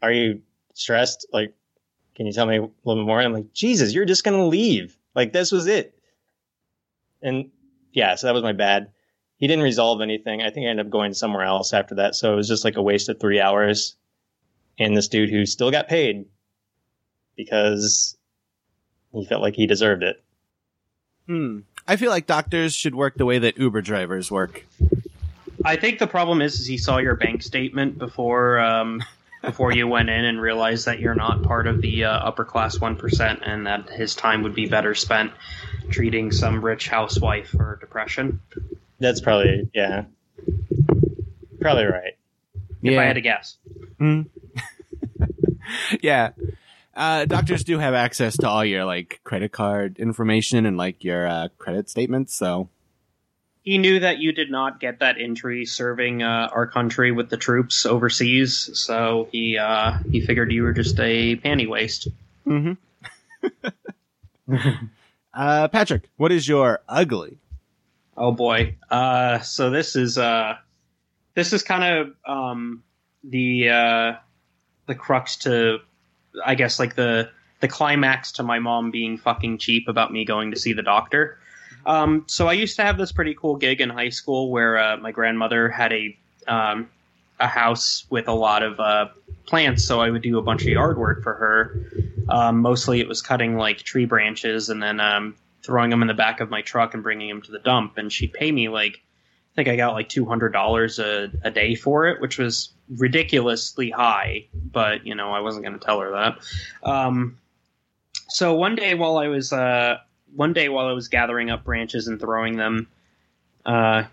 are you stressed? Like, can you tell me a little bit more? I'm like, Jesus, you're just gonna leave. Like this was it. And yeah, so that was my bad. He didn't resolve anything. I think I ended up going somewhere else after that. So it was just like a waste of three hours and this dude who still got paid because he felt like he deserved it. Hmm. I feel like doctors should work the way that Uber drivers work. I think the problem is, is he saw your bank statement before um, before you went in and realized that you're not part of the uh, upper class one percent, and that his time would be better spent treating some rich housewife for depression. That's probably yeah, probably right. If I had to guess, Hmm. yeah. Uh, doctors do have access to all your like credit card information and like your uh, credit statements. So he knew that you did not get that entry serving uh, our country with the troops overseas, so he uh, he figured you were just a panty waste. hmm uh, Patrick, what is your ugly? Oh boy. Uh, so this is uh, this is kind of um, the uh, the crux to, I guess, like the the climax to my mom being fucking cheap about me going to see the doctor. Um, so I used to have this pretty cool gig in high school where uh, my grandmother had a um, a house with a lot of uh, plants, so I would do a bunch of yard work for her. Um, mostly, it was cutting like tree branches and then um, throwing them in the back of my truck and bringing them to the dump. And she'd pay me like think I got like two hundred dollars a day for it, which was ridiculously high. But you know, I wasn't going to tell her that. Um, so one day while I was uh, one day while I was gathering up branches and throwing them uh,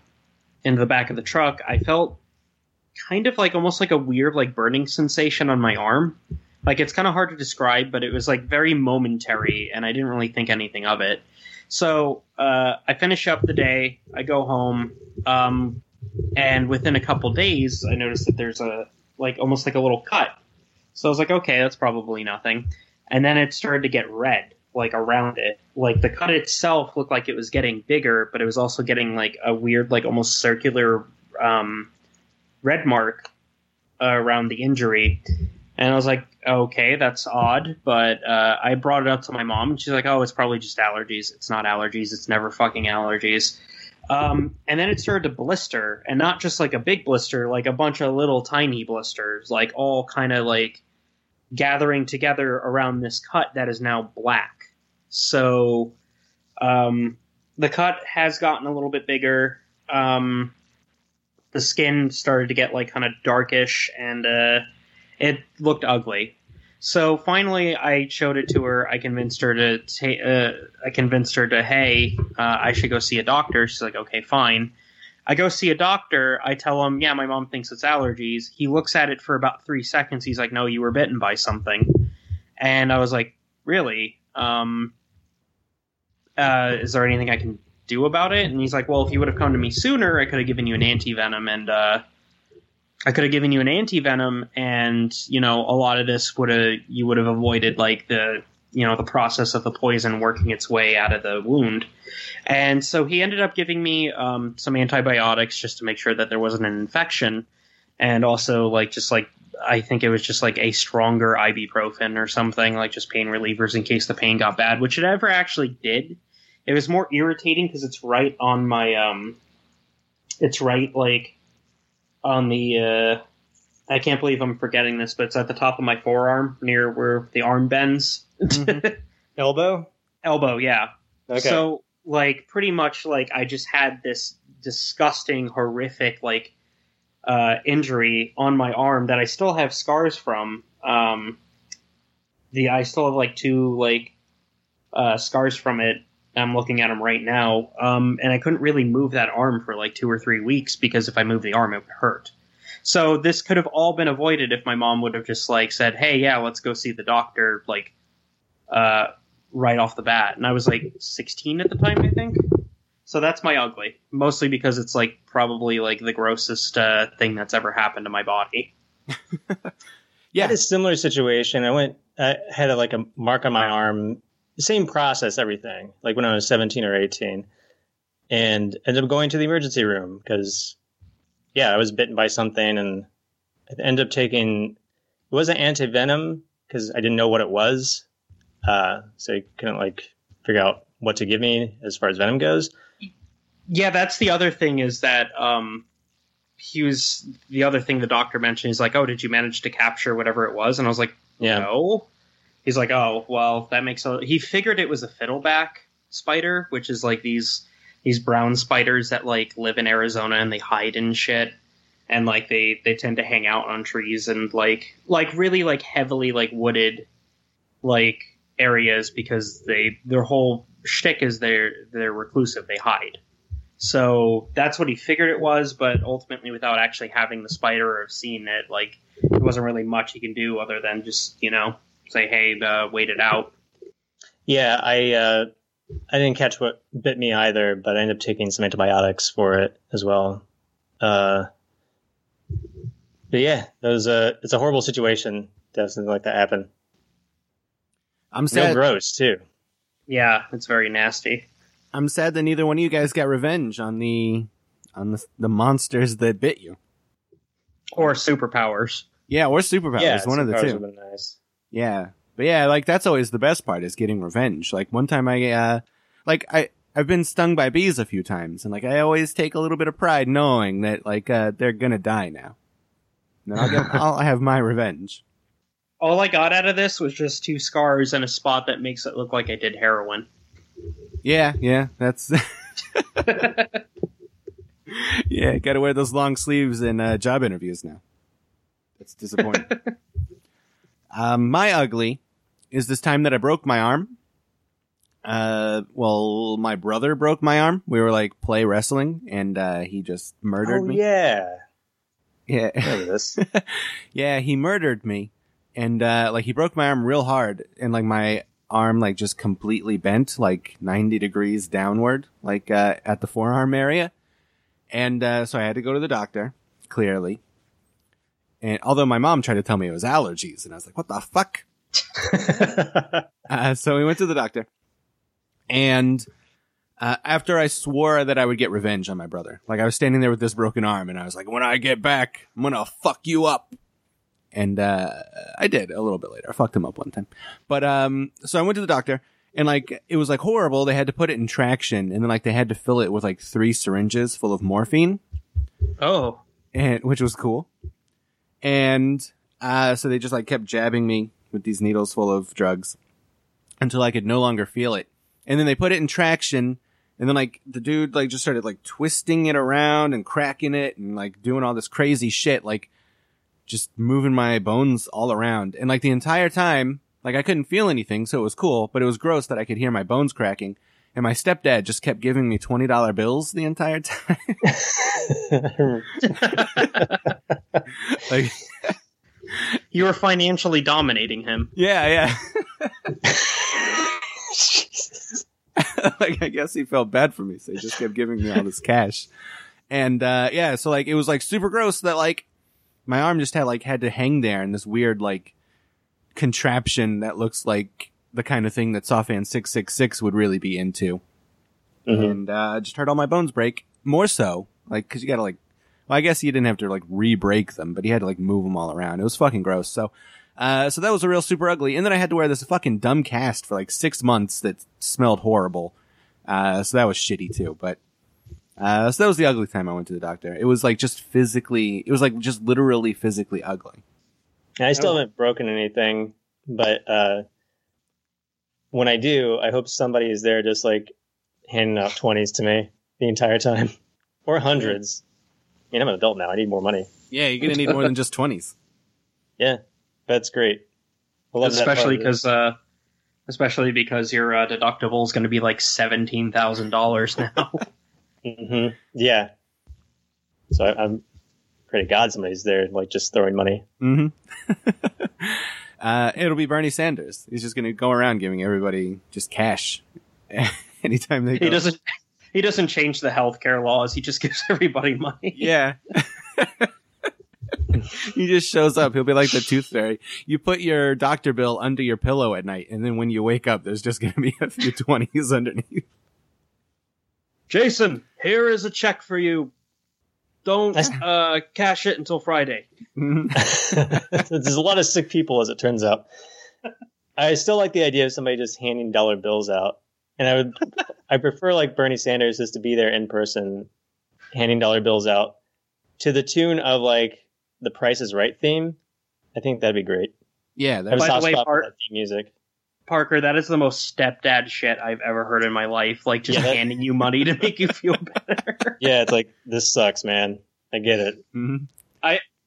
into the back of the truck, I felt kind of like almost like a weird like burning sensation on my arm. Like it's kind of hard to describe, but it was like very momentary, and I didn't really think anything of it. So uh, I finish up the day. I go home, um, and within a couple days, I noticed that there's a like almost like a little cut So I was like, okay, that's probably nothing. And then it started to get red, like around it. Like the cut itself looked like it was getting bigger, but it was also getting like a weird, like almost circular um, red mark uh, around the injury. And I was like, okay, that's odd. But uh, I brought it up to my mom, and she's like, oh, it's probably just allergies. It's not allergies. It's never fucking allergies. Um, and then it started to blister, and not just like a big blister, like a bunch of little tiny blisters, like all kind of like gathering together around this cut that is now black. So um, the cut has gotten a little bit bigger. Um, the skin started to get like kind of darkish, and uh, it looked ugly. So finally, I showed it to her. I convinced her to ta- uh, I convinced her to, hey, uh, I should go see a doctor. She's like, okay, fine. I go see a doctor. I tell him, yeah, my mom thinks it's allergies. He looks at it for about three seconds. He's like, no, you were bitten by something. And I was like, really? Um, uh, is there anything I can do about it? And he's like, well, if you would have come to me sooner, I could have given you an anti venom, and uh, I could have given you an anti venom, and you know, a lot of this would have you would have avoided like the you know the process of the poison working its way out of the wound. And so he ended up giving me um, some antibiotics just to make sure that there wasn't an infection, and also like just like I think it was just like a stronger ibuprofen or something, like just pain relievers in case the pain got bad, which it never actually did. It was more irritating because it's right on my um, it's right like on the uh, I can't believe I'm forgetting this, but it's at the top of my forearm near where the arm bends. Mm-hmm. Elbow? Elbow, yeah. Okay. So like pretty much like I just had this disgusting, horrific like uh, injury on my arm that I still have scars from. Um, the I still have like two like uh, scars from it. I'm looking at them right now, um, and I couldn't really move that arm for like two or three weeks because if I moved the arm, it would hurt. So this could have all been avoided if my mom would have just like said, "Hey, yeah, let's go see the doctor," like uh, right off the bat. And I was like 16 at the time, I think. So that's my ugly, mostly because it's like probably like the grossest uh, thing that's ever happened to my body. Yeah. I had a similar situation. I went, I had a, like a mark on my arm, same process, everything, like when I was 17 or 18, and ended up going to the emergency room because, yeah, I was bitten by something and I ended up taking, it wasn't anti venom because I didn't know what it was. Uh, so I couldn't like figure out what to give me as far as venom goes. Yeah, that's the other thing is that um, he was the other thing the doctor mentioned. He's like, "Oh, did you manage to capture whatever it was?" And I was like, Yeah. "No." He's like, "Oh, well, that makes a." He figured it was a fiddleback spider, which is like these these brown spiders that like live in Arizona and they hide in shit, and like they they tend to hang out on trees and like like really like heavily like wooded like areas because they their whole shtick is they're they're reclusive. They hide. So that's what he figured it was, but ultimately, without actually having the spider or seeing it, like there wasn't really much he can do other than just you know say, "Hey, uh, wait it out." Yeah, I uh, I didn't catch what bit me either, but I ended up taking some antibiotics for it as well. Uh, but yeah, that was a it's a horrible situation to have something like that happen. I'm Real gross too. Yeah, it's very nasty. I'm sad that neither one of you guys got revenge on the on the, the monsters that bit you. Or superpowers. Yeah, or superpowers. yeah, one of the two. would've been nice. Yeah. But yeah, like that's always the best part is getting revenge. Like one time I uh like I I've been stung by bees a few times and like I always take a little bit of pride knowing that like uh they're gonna die now. And I'll get I'll have my revenge. All I got out of this was just two scars and a spot that makes it look like I did heroin. Yeah, yeah, that's Yeah, gotta wear those long sleeves in uh, job interviews now. That's disappointing. Um, my ugly is this time that I broke my arm. Uh, well, my brother broke my arm. We were like play wrestling, and uh, he just murdered Oh me. yeah, Yeah, this. yeah, he murdered me, and uh, like he broke my arm real hard, and like my arm like just completely bent, like ninety degrees downward, like uh, at the forearm area, and uh, so I had to go to the doctor. Clearly, And although my mom tried to tell me it was allergies, and I was like, what the fuck? Uh, so we went to the doctor, and uh, after I swore that I would get revenge on my brother, like I was standing there with this broken arm, and I was like, "When I get back, I'm gonna fuck you up." And uh, I did a little bit later. I fucked him up one time, but um, so I went to the doctor, and like it was like horrible. They had to put it in traction, and then like they had to fill it with like three syringes full of morphine, Oh, and which was cool. And uh, so they just like kept jabbing me with these needles full of drugs until I could no longer feel it. And then they put it in traction, and then like the dude like just started like twisting it around and cracking it and like doing all this crazy shit, like just moving my bones all around. And like the entire time, like I couldn't feel anything, so it was cool, but it was gross that I could hear my bones cracking. And my stepdad just kept giving me twenty dollar bills the entire time. like, you were financially dominating him. yeah, yeah. like I guess he felt bad for me, so he just kept giving me all this cash. And uh yeah, so like it was like super gross that like my arm just had like had to hang there in this weird like contraption that looks like the kind of thing that Sofan six six six would really be into. Mhm. And uh I just heard all my bones break. More so, like because you gotta like well, I guess he didn't have to like re-break them, but he had to like move them all around. It was fucking gross. So, uh, so that was a real super ugly. And then I had to wear this fucking dumb cast for like six months that smelled horrible. Uh, so that was shitty too. But, uh, so that was the ugly time I went to the doctor. It was like just physically, it was like just literally physically ugly. I still haven't broken anything, but uh, when I do, I hope somebody is there just like handing out twenties to me the entire time, or hundreds. I mean, I'm an adult now. I need more money. Yeah, you're gonna need more than just twenties. Yeah, that's great. I love especially because uh, especially because your uh, deductible is going to be like seventeen thousand dollars now. hmm Yeah. So I, I'm pray to God somebody's there, like just throwing money. hmm uh, it'll be Bernie Sanders. He's just gonna go around giving everybody just cash anytime they go. he doesn't. He doesn't change the healthcare laws. He just gives everybody money. Yeah. he just shows up. He'll be like the tooth fairy. You put your doctor bill under your pillow at night, and then when you wake up, there's just going to be a few twenties underneath. Jason, here is a check for you. Don't uh, cash it until Friday. There's a lot of sick people, as it turns out. I still like the idea of somebody just handing dollar bills out, and I would, I prefer like Bernie Sanders is to be there in person, handing dollar bills out, to the tune of like the Price is Right theme. I think that'd be great. yeah, I that have By the soft way, spot for Art- that theme music. Parker, that is the most stepdad shit I've ever heard in my life. Like just Yeah, that- handing you money to make you feel better. Yeah, it's like this sucks, man. I get it. Mhm.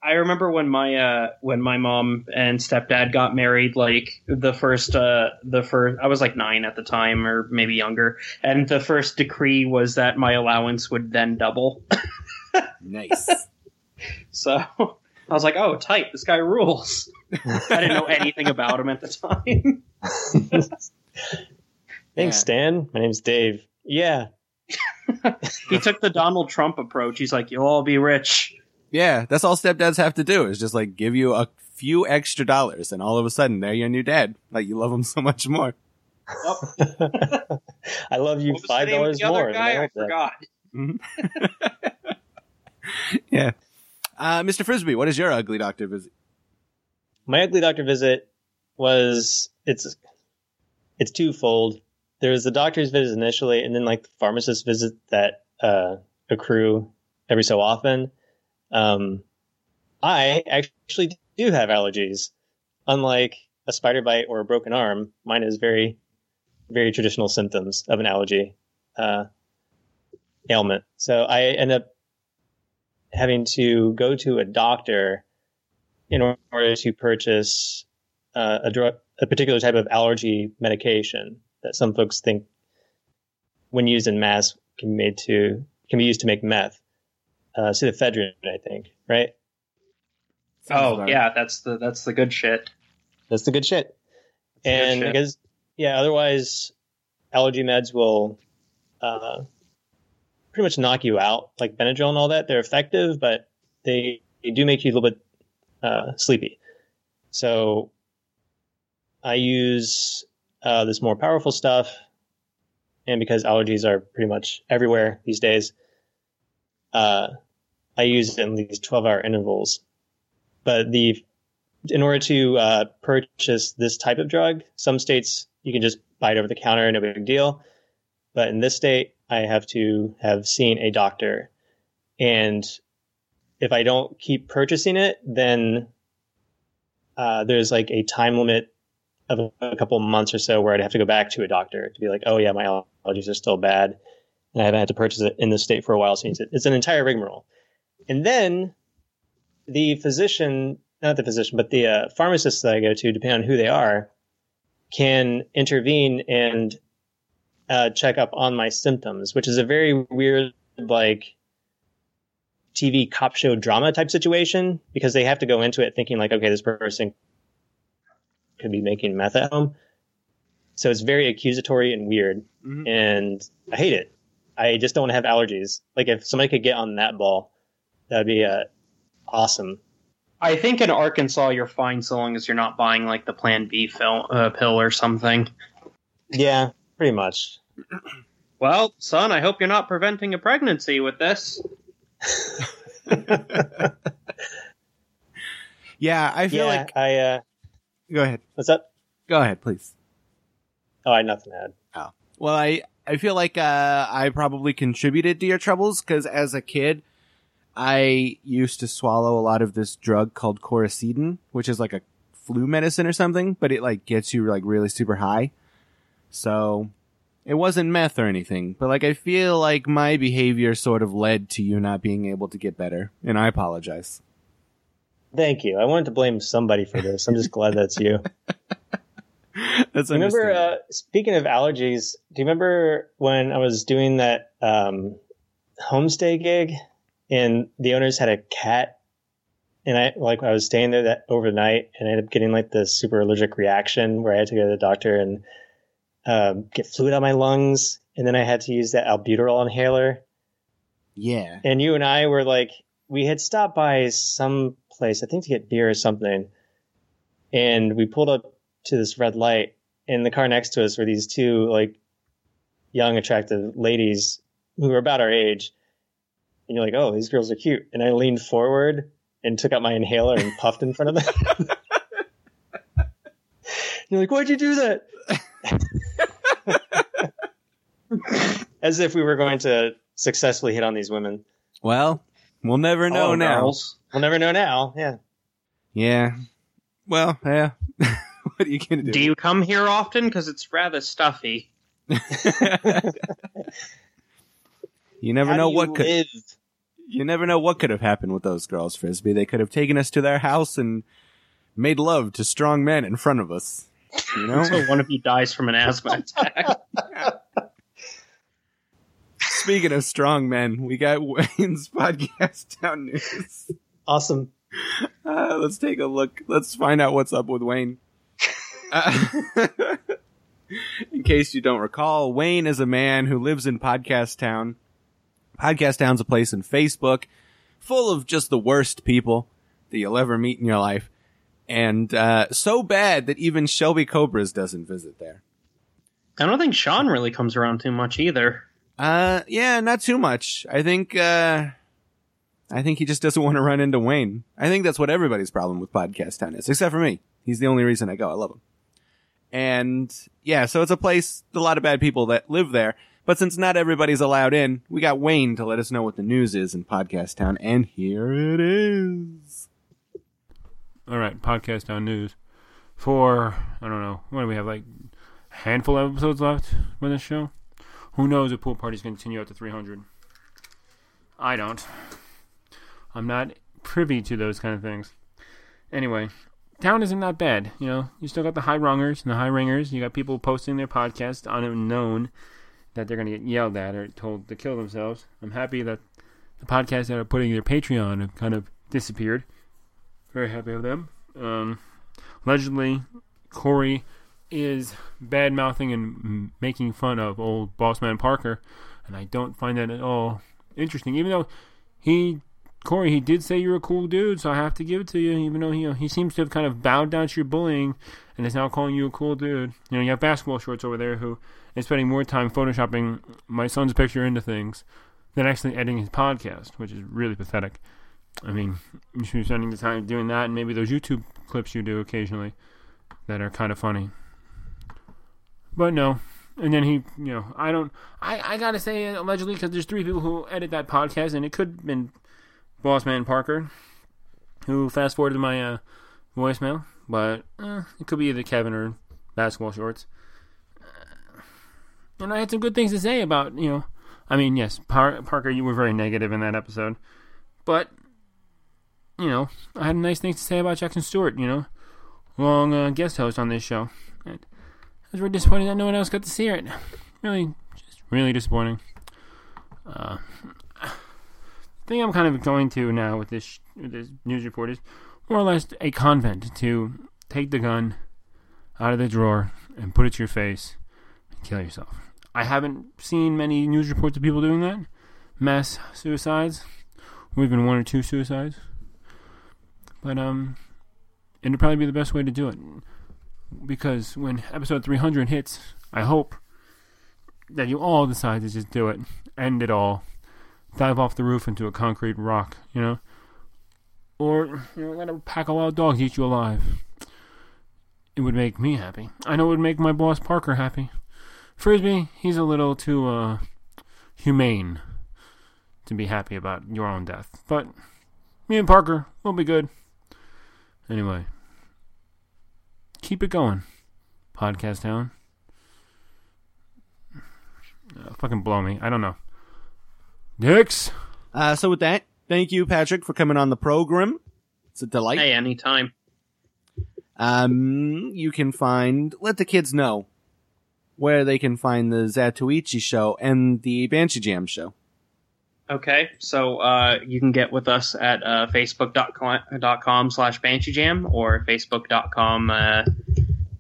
I remember when my uh when my mom and stepdad got married, like the first uh the first I was like nine at the time or maybe younger, and the first decree was that my allowance would then double. nice. So I was like, oh, tight, this guy rules. I didn't know anything about him at the time. Thanks, Yeah. Stan. My name's Dave. Yeah. he took the Donald Trump approach. He's like, you'll all be rich. Yeah, that's all stepdads have to do is just like give you a few extra dollars, and all of a sudden they're your new dad. Like you love them so much more. I love you What was the five name of dollars the more. than guy? I I like that. forgot. Mhm. yeah. Uh, Mr. Frisbee, what is your ugly doctor visit? my ugly doctor visit was it's it's twofold. There was the doctor's visit initially, and then like the pharmacist visit that uh, accrue every so often. Um, I actually do have allergies, unlike a spider bite or a broken arm. Mine is very, very traditional symptoms of an allergy uh, ailment. So I end up having to go to a doctor in order to purchase uh, a drug, a particular type of allergy medication that some folks think, when used in mass, can be made to can be used to make meth. Uh, pseudoephedrine, I think, right? Oh yeah, that's the that's the good shit. That's the good shit. And shit. because yeah, otherwise allergy meds will uh, pretty much knock you out, like Benadryl and all that. They're effective, but they, they do make you a little bit uh, sleepy. So I use uh, this more powerful stuff, and because allergies are pretty much everywhere these days, uh, I use it in these twelve-hour intervals. But the in order to uh, purchase this type of drug, some states you can just buy it over the counter, no big deal. But in this state, I have to have seen a doctor. And if I don't keep purchasing it, then uh, there's like a time limit of a couple months or so where I'd have to go back to a doctor to be like, oh, yeah, my allergies are still bad. And I haven't had to purchase it in this state for a while. So it's an entire rigmarole. And then the physician, not the physician, but the uh, pharmacist that I go to, depending on who they are, can intervene and uh, check up on my symptoms, which is a very weird, like, TV cop show drama type situation because they have to go into it thinking, like, okay, this person could be making meth at home. So it's very accusatory and weird. Mm-hmm. And I hate it. I just don't want to have allergies. Like, if somebody could get on that ball, that'd be uh, awesome. I think in Arkansas you're fine so long as you're not buying like the Plan B pill, uh, pill or something. Yeah, pretty much. Well, son, I hope you're not preventing a pregnancy with this. yeah, I feel yeah, like I. Uh, Go ahead. What's up? Go ahead, please. Oh, I had nothing to add. Oh, well, I I feel like uh, I probably contributed to your troubles because as a kid, I used to swallow a lot of this drug called Coricidin, which is like a flu medicine or something, but it like gets you like really super high. So it wasn't meth or anything, but like I feel like my behavior sort of led to you not being able to get better, and I apologize. Thank you. I wanted to blame somebody for this. I'm just glad that's you. that's remember uh, speaking of allergies, do you remember when I was doing that um, homestay gig and the owners had a cat and I like I was staying there that overnight and I ended up getting like the super allergic reaction where I had to go to the doctor and um, get fluid on my lungs and then I had to use that albuterol inhaler. Yeah. And you and I were like we had stopped by some place, I think to get beer or something. And we pulled up to this red light and the car next to us were these two like young attractive ladies who were about our age and you're like, oh, these girls are cute. And I leaned forward and took out my inhaler and puffed in front of them. you're like, why'd you do that? As if we were going to successfully hit on these women. Well, we'll never know Oh, now. girls. We'll never know now. Yeah. Yeah. Well, yeah. what are you gonna do? Do you come here often? Because it's rather stuffy. you never How know what could live? you never know what could have happened with those girls, Frisbee. They could have taken us to their house and made love to strong men in front of us. You know? Until one of you dies from an asthma attack. Speaking of strong men, we got Wayne's podcast town news. Awesome. Uh, let's take a look. Let's find out what's up with Wayne. Uh, in case you don't recall, Wayne is a man who lives in Podcast Town. Podcast Town's a place in Facebook full of just the worst people that you'll ever meet in your life. And uh, so bad that even Shelby Cobras doesn't visit there. I don't think Sean really comes around too much either. Uh, yeah, not too much. I think, uh, I think he just doesn't want to run into Wayne. I think that's what everybody's problem with Podcast Town is, except for me. He's the only reason I go. I love him. And yeah, so it's a place, a lot of bad people that live there. But since not everybody's allowed in, we got Wayne to let us know what the news is in Podcast Town, and here it is. All right, podcast down news for I don't know what do we have like handful of episodes left with this show. Who knows if pool parties continue out to 300? I don't. I'm not privy to those kind of things. Anyway, town isn't that bad. You know, you still got the high rungers and the high ringers. You got people posting their podcast on unknown that they're going to get yelled at or told to kill themselves. I'm happy that the podcasts that are putting their Patreon have kind of disappeared. Very happy of them. Um, allegedly, Corey is bad mouthing and making fun of old Bossman Parker, and I don't find that at all interesting. Even though he Corey, he did say you're a cool dude, so I have to give it to you. Even though he he seems to have kind of bowed down to your bullying, and is now calling you a cool dude. You know, you have basketball shorts over there who is spending more time photoshopping my son's picture into things than actually editing his podcast, which is really pathetic. I mean, you should be spending the time doing that, and maybe those YouTube clips you do occasionally that are kind of funny. But no. And then he, you know, I don't, I, I gotta say allegedly because there's three people who edit that podcast, and it could have been Bossman Parker, who fast forwarded my uh, voicemail, but uh, it could be either Kevin or Basketball Shorts. Uh, and I had some good things to say about, you know, I mean, yes, Par- Parker, you were very negative in that episode, but you know, I had nice things to say about Jackson Stewart. You know, long uh, guest host on this show. And was really disappointed that no one else got to see it. Really, just really disappointing. Uh, the thing I'm kind of going to now with this with this news report is more or less a convent to take the gun out of the drawer and put it to your face and kill yourself. I haven't seen many news reports of people doing that. Mass suicides. We've been one or two suicides. But um it'd probably be the best way to do it. Because when episode 300 hits, I hope that you all decide to just do it. End it all. Dive off the roof into a concrete rock, you know? Or, you know, let a pack of wild dogs eat you alive. It would make me happy. I know it would make my boss Parker happy. Frisbee, he's a little too, uh, humane to be happy about your own death. But me and Parker, we'll be good. Anyway, keep it going, Podcast Town. Uh, fucking blow me. I don't know. Dix? Uh, so with that, thank you, Patrick, for coming on the program. It's a delight. Hey, anytime. Um, you can find, let the kids know where they can find the Zatoichi show and the Banshee Jam show. Okay, so uh, you can get with us at uh, facebook.com slash bansheejam or facebook.com uh,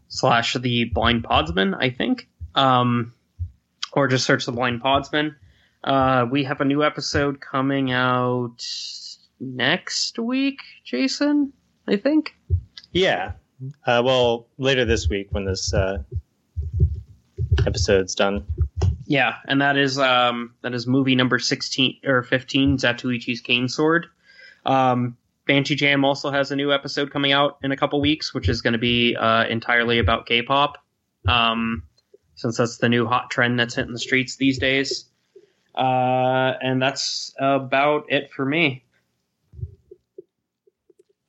slash the blind podsman, I think. Um, or just search the blind podsman. Uh, we have a new episode coming out next week, Jason, I think. Yeah. Uh, well, later this week when this uh, episode's done. Yeah, and that is um that is movie number sixteen or fifteen, Zatoichi's Cane Sword. Um, Banshee Jam also has a new episode coming out in a couple weeks, which is going to be uh, entirely about K-pop, um, since that's the new hot trend that's hitting the streets these days. Uh, and that's about it for me.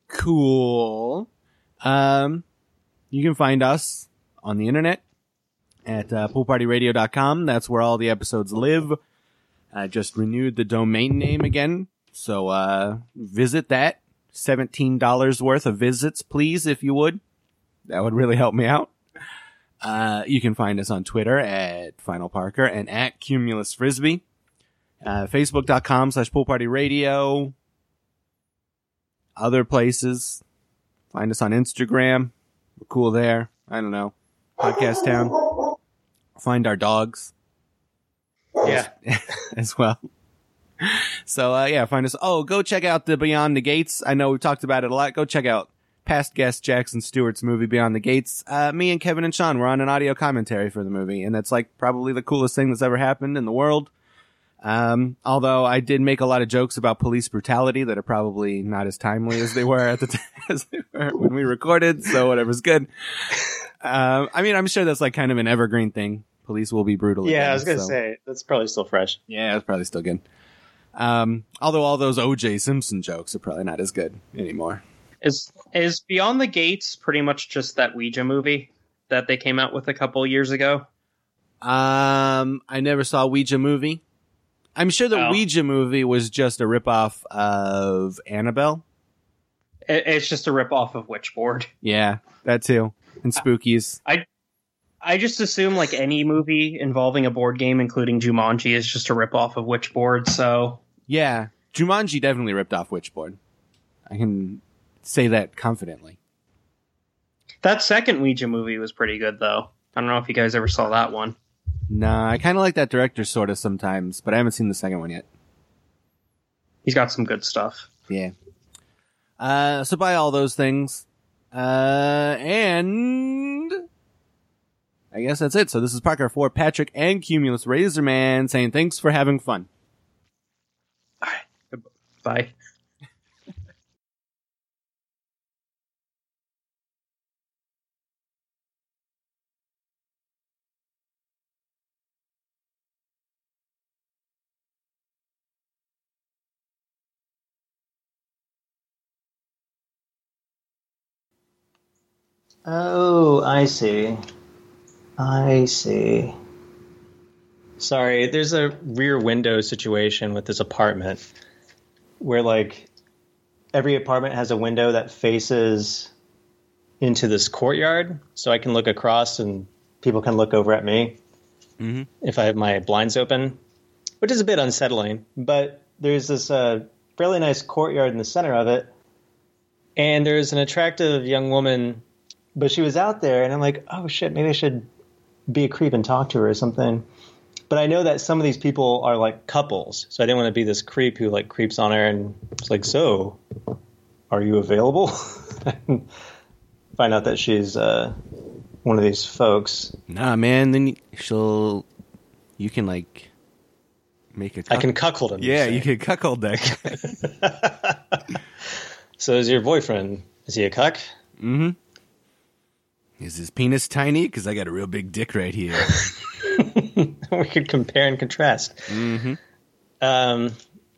Cool. Um, you can find us on the internet at uh, poolpartyradio.com. That's where all the episodes live. I just renewed the domain name again. So, uh, visit that. $17 worth of visits, please, if you would. That would really help me out. Uh, you can find us on Twitter at Final Parker and at Cumulus Frisbee. Uh, Facebook.com slash poolpartyradio. Other places. Find us on Instagram. We're cool there. I don't know. Podcast Town. Find our dogs Yeah. as well. So uh, yeah, find us. Oh, go check out the Beyond the Gates. I know we've talked about it a lot. Go check out past guest Jackson Stewart's movie Beyond the Gates. Uh, me and Kevin and Sean were on an audio commentary for the movie, and that's like probably the coolest thing that's ever happened in the world. Um, although I did make a lot of jokes about police brutality that are probably not as timely as they were at the time as they were when we recorded. So whatever's good. Um, I mean, I'm sure that's like kind of an evergreen thing. Police will be brutal. Yeah, again, I was gonna so- say that's probably still fresh. yeah, it's probably still good. Um, although all those OJ Simpson jokes are probably not as good anymore. Is is Beyond the Gates pretty much just that Ouija movie that they came out with a couple years ago? Um, I never saw Ouija movie. I'm sure the Oh. Ouija movie was just a ripoff of Annabelle. It, it's just a ripoff of Witchboard. Yeah, that too. And Spookies. I just assume like any movie involving a board game, including Jumanji, is just a ripoff of Witchboard. So Yeah, Jumanji definitely ripped off Witchboard. I can say that confidently. that second Ouija movie was pretty good, though. I don't know if you guys ever saw that one. Nah, I kind of like that director sort of sometimes, but I haven't seen the second one yet. He's got some good stuff. Yeah. Uh, so buy all those things. Uh, and I guess that's it. So this is Parker for Patrick and Cumulus Razorman saying thanks for having fun. All right. Bye. Oh, I see. I see. Sorry, there's a rear window situation with this apartment where, like, every apartment has a window that faces into this courtyard, so I can look across and people can look over at me Mm-hmm. if I have my blinds open, which is a bit unsettling. But there's this uh, fairly nice courtyard in the center of it, and there's an attractive young woman, but she was out there, and I'm like, oh shit, maybe I should be a creep and talk to her or something. But I know that some of these people are like couples, so I didn't want to be this creep who like creeps on her and it's like, so, are you available? Find out that she's uh, one of these folks. Nah, man. Then you- she'll, you can like make a. I cuck- can cuckold him. Yeah, say. you can cuckold that guy. So is your boyfriend? Is he a cuck? mm-hmm. Is his penis tiny? Because I got a real big dick right here. we could compare and contrast. mm-hmm. Um,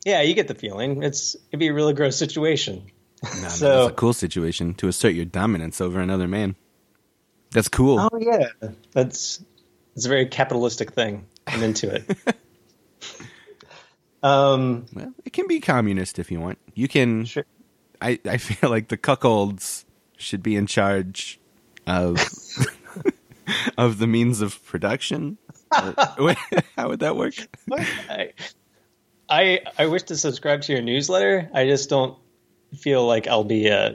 yeah, you get the feeling. It's it'd be a really gross situation. Nah, man, So- that's a cool situation to assert your dominance over another man. That's cool. Oh yeah, that's it's a very capitalistic thing. I'm into it. um, Well, it can be communist if you want. You can. Sure. I I feel like the cuckolds should be in charge of of the means of production. How would that work? I, I I wish to subscribe to your newsletter. I just don't feel like I'll be. Uh,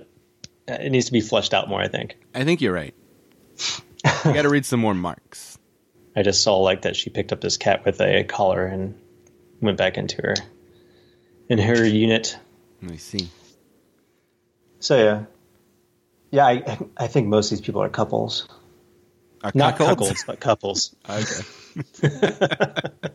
it needs to be fleshed out more. I think. I think you're right. You got to read some more Marx. I just saw like that she picked up this cat with a collar and went back into her in her unit. Let me see. So yeah, yeah, I, I think most of these people are couples. Are Not couples, but couples. okay.